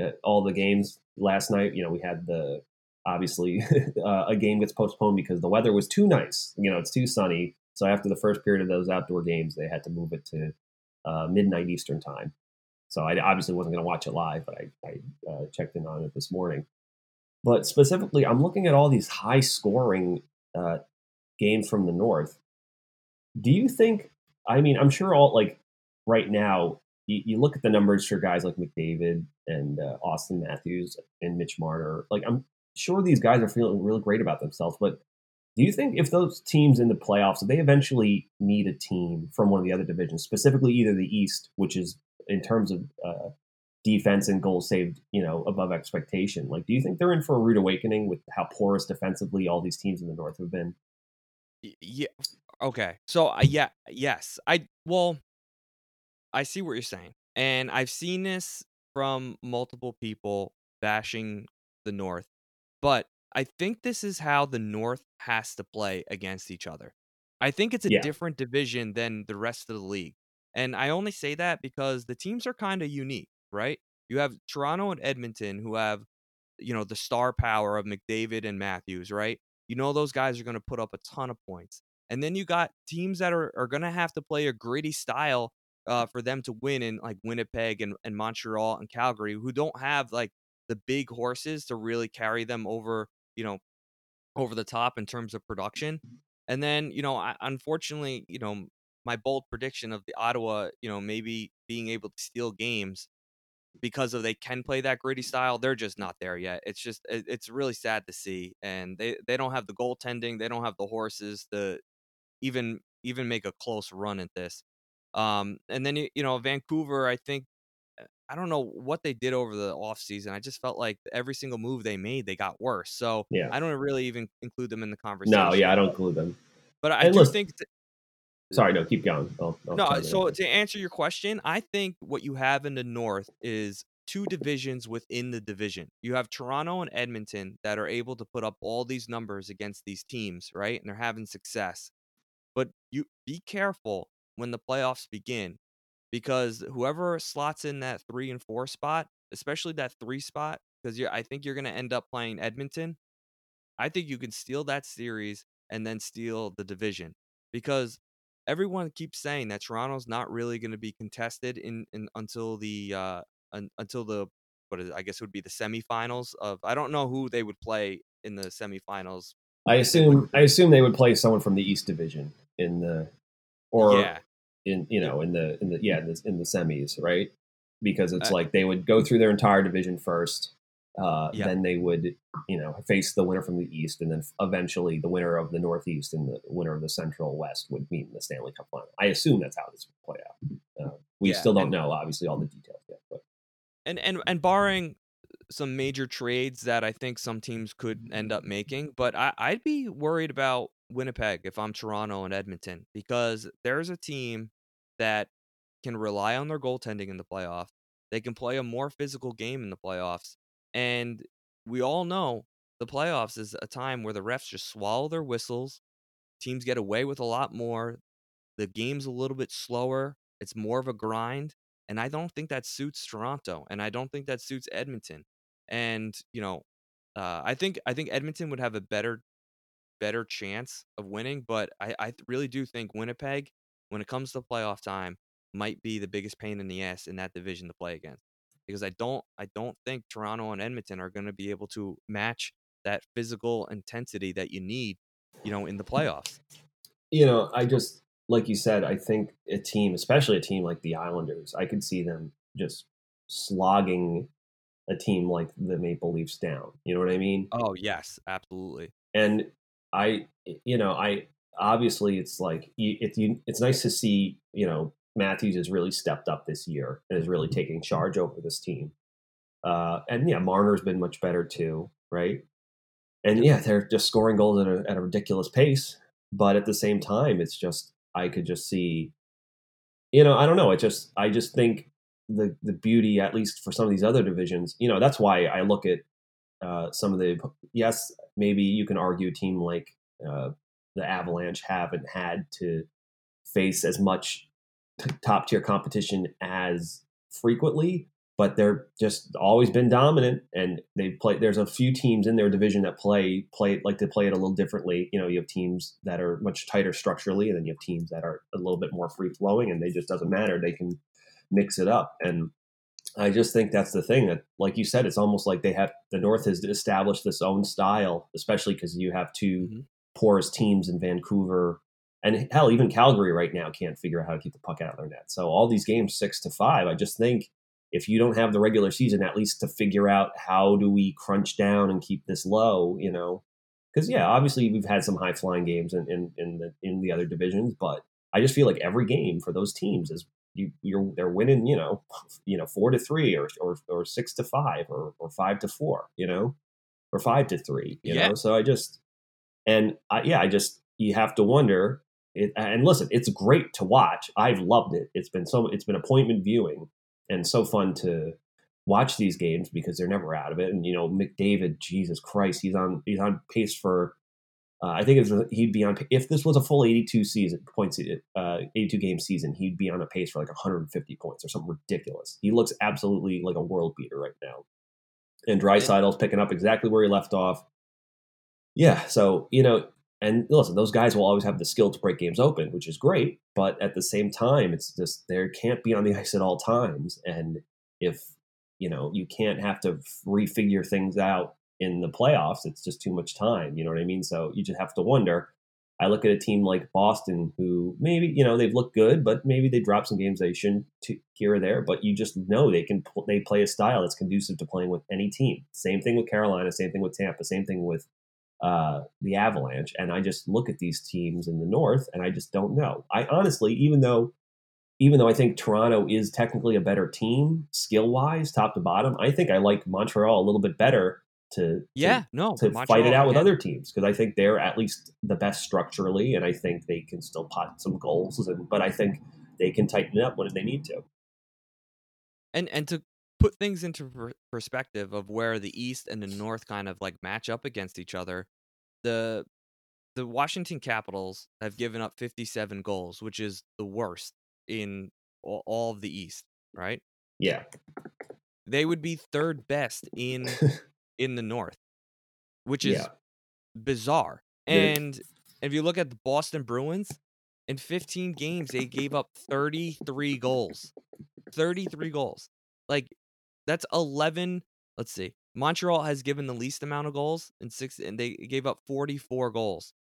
uh, all the games last night. You know, we had the obviously uh, a game gets postponed because the weather was too nice. You know, it's too sunny. So after the first period of those outdoor games, they had to move it to uh, midnight Eastern time. So I obviously wasn't going to watch it live, but I, I uh, checked in on it this morning. But specifically, I'm looking at all these high scoring uh, games from the North. Do you think? I mean, I'm sure all like right now, you, you look at the numbers for guys like McDavid and uh, Auston Matthews and Mitch Marner. Like, I'm sure these guys are feeling really great about themselves, but do you think if those teams in the playoffs, if they eventually meet a team from one of the other divisions, specifically either the East, which is in terms of uh, defense and goals saved, you know, above expectation, like do you think they're in for a rude awakening with how porous defensively all these teams in the North have been? Yeah. Okay. So uh, yeah, yes. I well, I see what you're saying, and I've seen this from multiple people bashing the North but I think this is how the North has to play against each other. I think it's a Yeah. different division than the rest of the league. And I only say that because the teams are kind of unique, right? You have Toronto and Edmonton who have, you know, the star power of McDavid and Matthews, right? You know those guys are going to put up a ton of points. And then you got teams that are, are going to have to play a gritty style uh, for them to win in like Winnipeg and, and Montreal and Calgary, who don't have like the big horses to really carry them over, you know, over the top in terms of production. And then, you know, I, unfortunately, you know, my bold prediction of the Ottawa, you know, maybe being able to steal games because of they can play that gritty style, they're just not there yet. It's just it, it's really sad to see, and they they don't have the goaltending, they don't have the horses to even even make a close run at this. Um, and then you you know Vancouver, I think uh, I don't know what they did over the offseason. I just felt like every single move they made, they got worse. So Yeah. I don't really even include them in the conversation. No, yeah, I don't include them. But I And do listen- think th- Sorry, no, keep going. I'll, I'll no, so to answer your question, I think what you have in the North is two divisions within the division. You have Toronto and Edmonton that are able to put up all these numbers against these teams, right? And they're having success. But you be careful when the playoffs begin because whoever slots in that 3 and 4 spot, especially that 3 spot because I think you're going to end up playing Edmonton. I think you can steal that series and then steal the division because everyone keeps saying that Toronto's not really going to be contested in, in until the uh un, until the what is it, I guess it would be the semifinals of I don't know who they would play in the semifinals. I assume I assume they would play someone from the East Division in the or Yeah. in you know in the in the yeah in the, in the semis right because it's Uh, like they would go through their entire division first uh, Yeah. then they would you know face the winner from the East and then eventually the winner of the Northeast and the winner of the Central West would meet in the Stanley Cup final I assume that's how this would play out uh, we Yeah, still don't and- know obviously all the details yet but and and and barring some major trades that I think some teams could end up making, but I, I'd be worried about Winnipeg if I'm Toronto and Edmonton because there's a team that can rely on their goaltending in the playoffs. They can play a more physical game in the playoffs, and we all know the playoffs is a time where the refs just swallow their whistles. Teams get away with a lot more. The game's a little bit slower. It's more of a grind. And I don't think that suits Toronto. And I don't think that suits Edmonton. And, you know, uh, I think I think Edmonton would have a better better chance of winning, but I, I really do think Winnipeg, when it comes to playoff time, might be the biggest pain in the ass in that division to play against. Because I don't I don't think Toronto and Edmonton are going to be able to match that physical intensity that you need, you know, in the playoffs. you know, I just like you said, I think a team, especially a team like the Islanders, I could see them just slogging a team like the Maple Leafs down. You know what I mean? Oh yes, absolutely. And I, you know, I obviously it's like you- it's you, it's nice to see you know Matthews has really stepped up this year and is really taking charge over this team. Uh, and yeah, Marner's been much better too, right? And yeah, they're just scoring goals at a, at a ridiculous pace. But at the same time, it's just I could just see, you know, I don't know. It just I just think the the beauty, at least for some of these other divisions, you know, that's why I look at uh, some of the yes, maybe you can argue a team like uh, the Avalanche haven't had to face as much top tier competition as frequently, but they're just always been dominant and they play there's a few teams in their division that play play like to play it a little differently. You know you have teams that are much tighter structurally and then you have teams that are a little bit more free flowing and they just doesn't matter. They can mix it up and i just think that's the thing that like you said it's almost like they have the north has established this own style especially because you have 2 mm-hmm. porous teams in vancouver and hell even calgary right now can't figure out how to keep the puck out of their net. So all these games six to five i just think if you don't have the regular season at least to figure out how do we crunch down and keep this low you know? Because yeah obviously we've had some high flying games in, in, in the in the other divisions but i just feel like every game for those teams is you you're they're winning you know you know four to three or or, or six to five or, or five to four you know or five to three you Yeah. know so i just and I, yeah i just you have to wonder it, and listen it's great to watch i've loved it it's been so it's been appointment viewing and so fun to watch these games because they're never out of it. And you know, McDavid, Jesus Christ, he's on he's on pace for. Uh, I think it's, he'd be on if this was a full 82 season points, uh, 82 game season, he'd be on a pace for like 150 points or something ridiculous. He looks absolutely like a world beater right now. And Draisaitl's picking up exactly where he left off. Yeah, so you know, and listen, those guys will always have the skill to break games open, which is great. But at the same time, it's just they can't be on the ice at all times. And if you know you can't have to refigure things out in the playoffs, it's just too much time. You know what I mean? So you just have to wonder. I look at a team like Boston, who maybe you know they've looked good, but maybe they drop some games they shouldn't here or there. But you just know they can they play a style that's conducive to playing with any team. Same thing with Carolina, same thing with Tampa, same thing with uh, the Avalanche. And I just look at these teams in the North, and I just don't know. I honestly, even though even though I think Toronto is technically a better team skill wise, top to bottom, I think I like Montreal a little bit better to yeah to, no to fight it out with other teams because I think they're at least the best structurally, and I think they can still pot some goals. And but I think they can tighten it up when they need to. and and to put things into perspective of where the east and the north kind of like match up against each other the the washington capitals have given up 57 goals which is the worst in all, all of the east right Yeah, they would be third best in in the north which is Yeah. bizarre and if you look at the boston bruins in 15 games they gave up 33 goals 33 goals like that's 11 let's see montreal has given the least amount of goals in six and they gave up 44 goals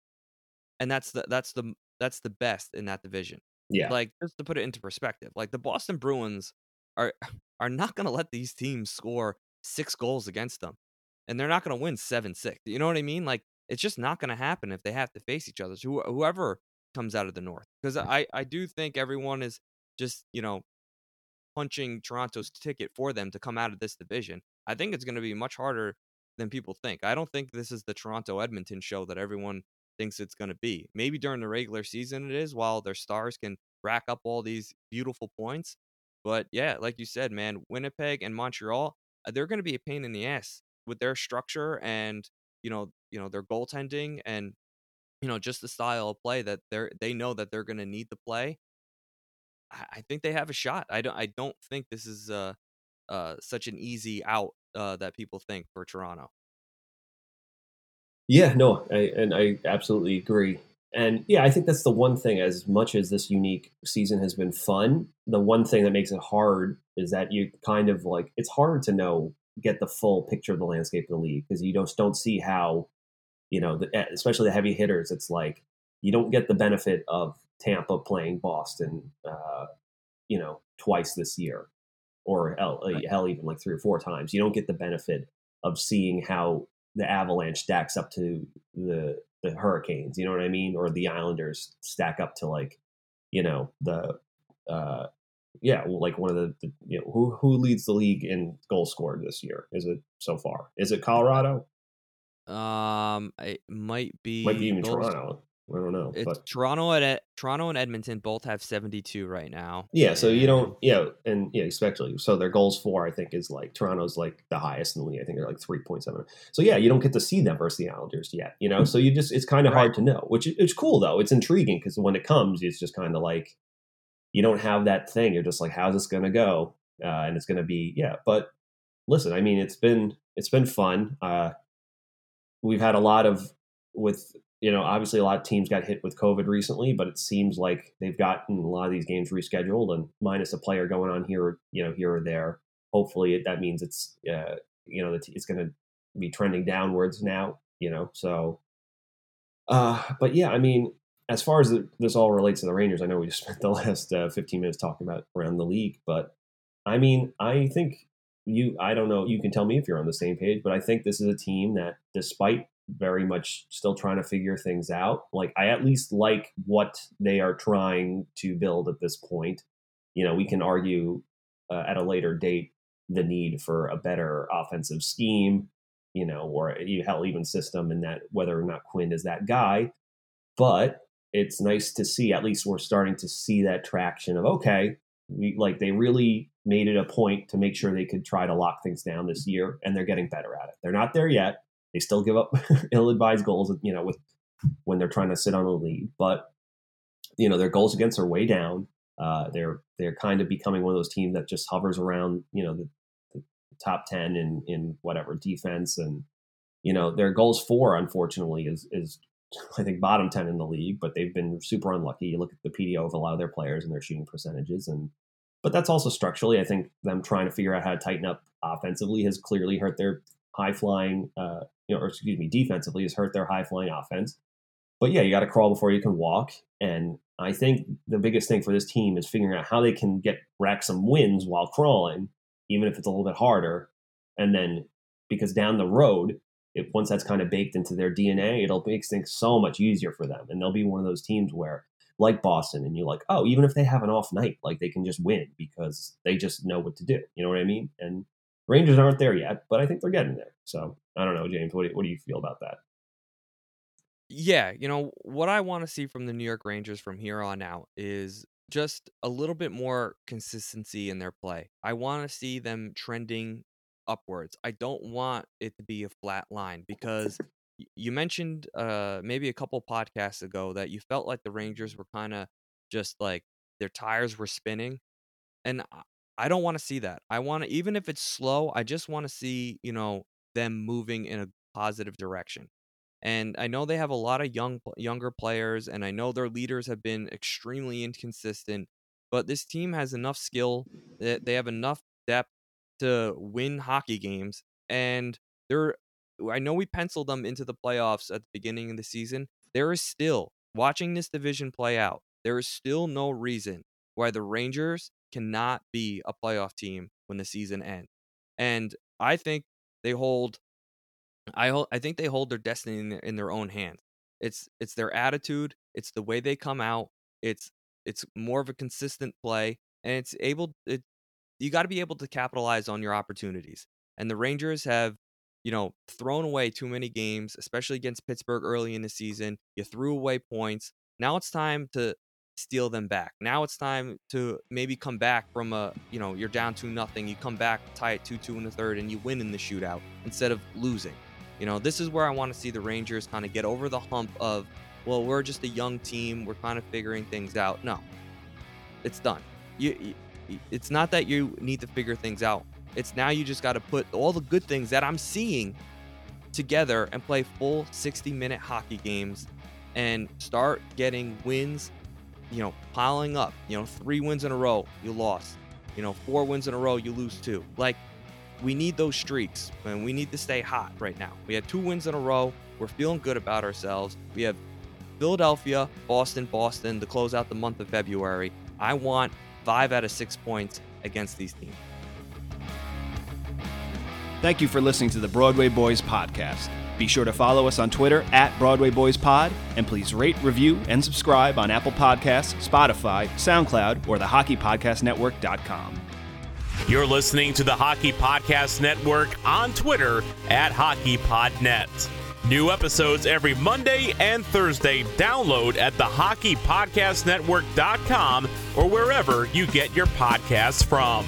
and that's the that's the that's the best in that division. Yeah, like just to put it into perspective like the boston bruins are are not going to let these teams score six goals against them and they're not going to win 7-6 you know what i mean? Like it's just not going to happen if they have to face each other Who, whoever comes out of the north because i i do think everyone is just you know punching toronto's ticket for them to come out of this division. I think it's going to be much harder than people think. I don't think this is the toronto edmonton show that everyone thinks it's going to be. Maybe during the regular season it is while their stars can rack up all these beautiful points but yeah like you said man winnipeg and montreal uh, they're going to be a pain in the ass with their structure and you know you know their goaltending and you know just the style of play that they're they know that they're going to need to play I, I think they have a shot i don't i don't think this is uh uh such an easy out uh that people think for toronto Yeah, no, I, and I absolutely agree. And yeah, I think that's the one thing. As much as this unique season has been fun, the one thing that makes it hard is that you kind of like it's hard to know get the full picture of the landscape of the league because you don't don't see how you know, the, especially the heavy hitters. It's like you don't get the benefit of Tampa playing Boston, uh, you know, twice this year, or hell, hell, even like three or four times. You don't get the benefit of seeing how the Avalanche stacks up to the the Hurricanes. You know what I mean? Or the Islanders stack up to like, you know, the uh, yeah, like one of the, the you know who who leads the league in goals scored this year? Is it so far? Is it Colorado? um it might be Might be even goals- Toronto. I don't know, it's but toronto and toronto and edmonton both have 72 right now yeah. So you don't yeah, and yeah, especially so their goals for I think is like Toronto's like the highest in the league. I think they're like three point seven. So yeah, you don't get to see them versus the Islanders yet. You know, so you just it's kind of hard to know, which it's cool though. It's intriguing because when it comes, it's just kind of like you don't have that thing. You're just like, how's this going to go? Uh, and it's going to be yeah. But listen, I mean, it's been it's been fun. Uh, we've had a lot of with you know obviously a lot of teams got hit with COVID recently, but it seems like they've gotten a lot of these games rescheduled and minus a player going on here, you know, here or there. Hopefully, it, that means it's uh, you know it's going to be trending downwards now. You know, so. Uh, but yeah, I mean, as far as the, this all relates to the Rangers, I know we just spent the last uh, 15 minutes talking about around the league, but I mean, I think you, I don't know, you can tell me if you're on the same page, but I think this is a team that, despite very much still trying to figure things out, like I at least like what they are trying to build at this point. You know, we can argue uh, at a later date the need for a better offensive scheme, you know, or hell, even system, and that whether or not Quinn is that guy. But it's nice to see at least we're starting to see that traction of okay, we like they really made it a point to make sure they could try to lock things down this year, and they're getting better at it. They're not there yet. They still give up ill-advised goals, you know, with when they're trying to sit on a lead, but you know their goals against are way down. Uh, they're they're kind of becoming one of those teams that just hovers around, you know, the, the top ten in in whatever defense, and you know their goals for, unfortunately, is is I think bottom ten in the league, but they've been super unlucky. You look at the PDO of a lot of their players and their shooting percentages, and but that's also structurally. I think them trying to figure out how to tighten up offensively has clearly hurt their high flying, uh, you know, or excuse me, defensively has hurt their high flying offense. But yeah, you got to crawl before you can walk, and I think the biggest thing for this team is figuring out how they can get rack some wins while crawling, even if it's a little bit harder. And then because down the road, if once that's kind of baked into their DNA, it'll make things so much easier for them. And they'll be one of those teams where, like Boston, and you're like, oh, even if they have an off night, like they can just win because they just know what to do. You know what I mean? And Rangers aren't there yet, but I think they're getting there. So I don't know, James. What do what do you feel about that? Yeah, you know, what I want to see from the New York Rangers from here on out is just a little bit more consistency in their play. I want to see them trending upwards. I don't want it to be a flat line because you mentioned uh maybe a couple podcasts ago that you felt like the Rangers were kind of just like their tires were spinning and I don't want to see that. I want to even if it's slow, I just want to see, you know, them moving in a positive direction. And I know they have a lot of young younger players and I know their leaders have been extremely inconsistent, but this team has enough skill that they have enough depth to win hockey games and they're I know we penciled them into the playoffs at the beginning of the season. There is still watching this division play out. There is still no reason why the Rangers cannot be a playoff team when the season ends. And I think they hold I hold, I think they hold their destiny in their, in their own hands. It's it's their attitude, it's the way they come out, it's it's more of a consistent play, and it's able it, you got to be able to capitalize on your opportunities. And the Rangers have, you know, thrown away too many games, especially against Pittsburgh early in the season. You threw away points. Now it's time to steal them back. Now it's time to maybe come back from a, you know, you're down to nothing. You come back, tie it 2 2 in the third, and you win in the shootout instead of losing. You know, this is where I want to see the Rangers kind of get over the hump of, well, we're just a young team. We're kind of figuring things out. No, it's done. You it's not that you need to figure things out. It's now you just got to put all the good things that I'm seeing together and play full 60 minute hockey games and start getting wins, you know, piling up. You know, three wins in a row, you lost. You know, four wins in a row, you lose two. Like, we need those streaks and we need to stay hot right now. We had two wins in a row. We're feeling good about ourselves. We have Philadelphia, Boston, Boston to close out the month of February. I want five out of six points against these teams. Thank you for listening to the Broadway Boys podcast. Be sure to follow us on Twitter at Broadway Boys Pod, and please rate, review, and subscribe on Apple Podcasts, Spotify, SoundCloud, or the Hockey Podcast HockeyPodcastNetwork.com. You're listening to the Hockey Podcast Network on Twitter at Hockey HockeyPodNet. New episodes every Monday and Thursday. Download at the HockeyPodcastNetwork.com or wherever you get your podcasts from.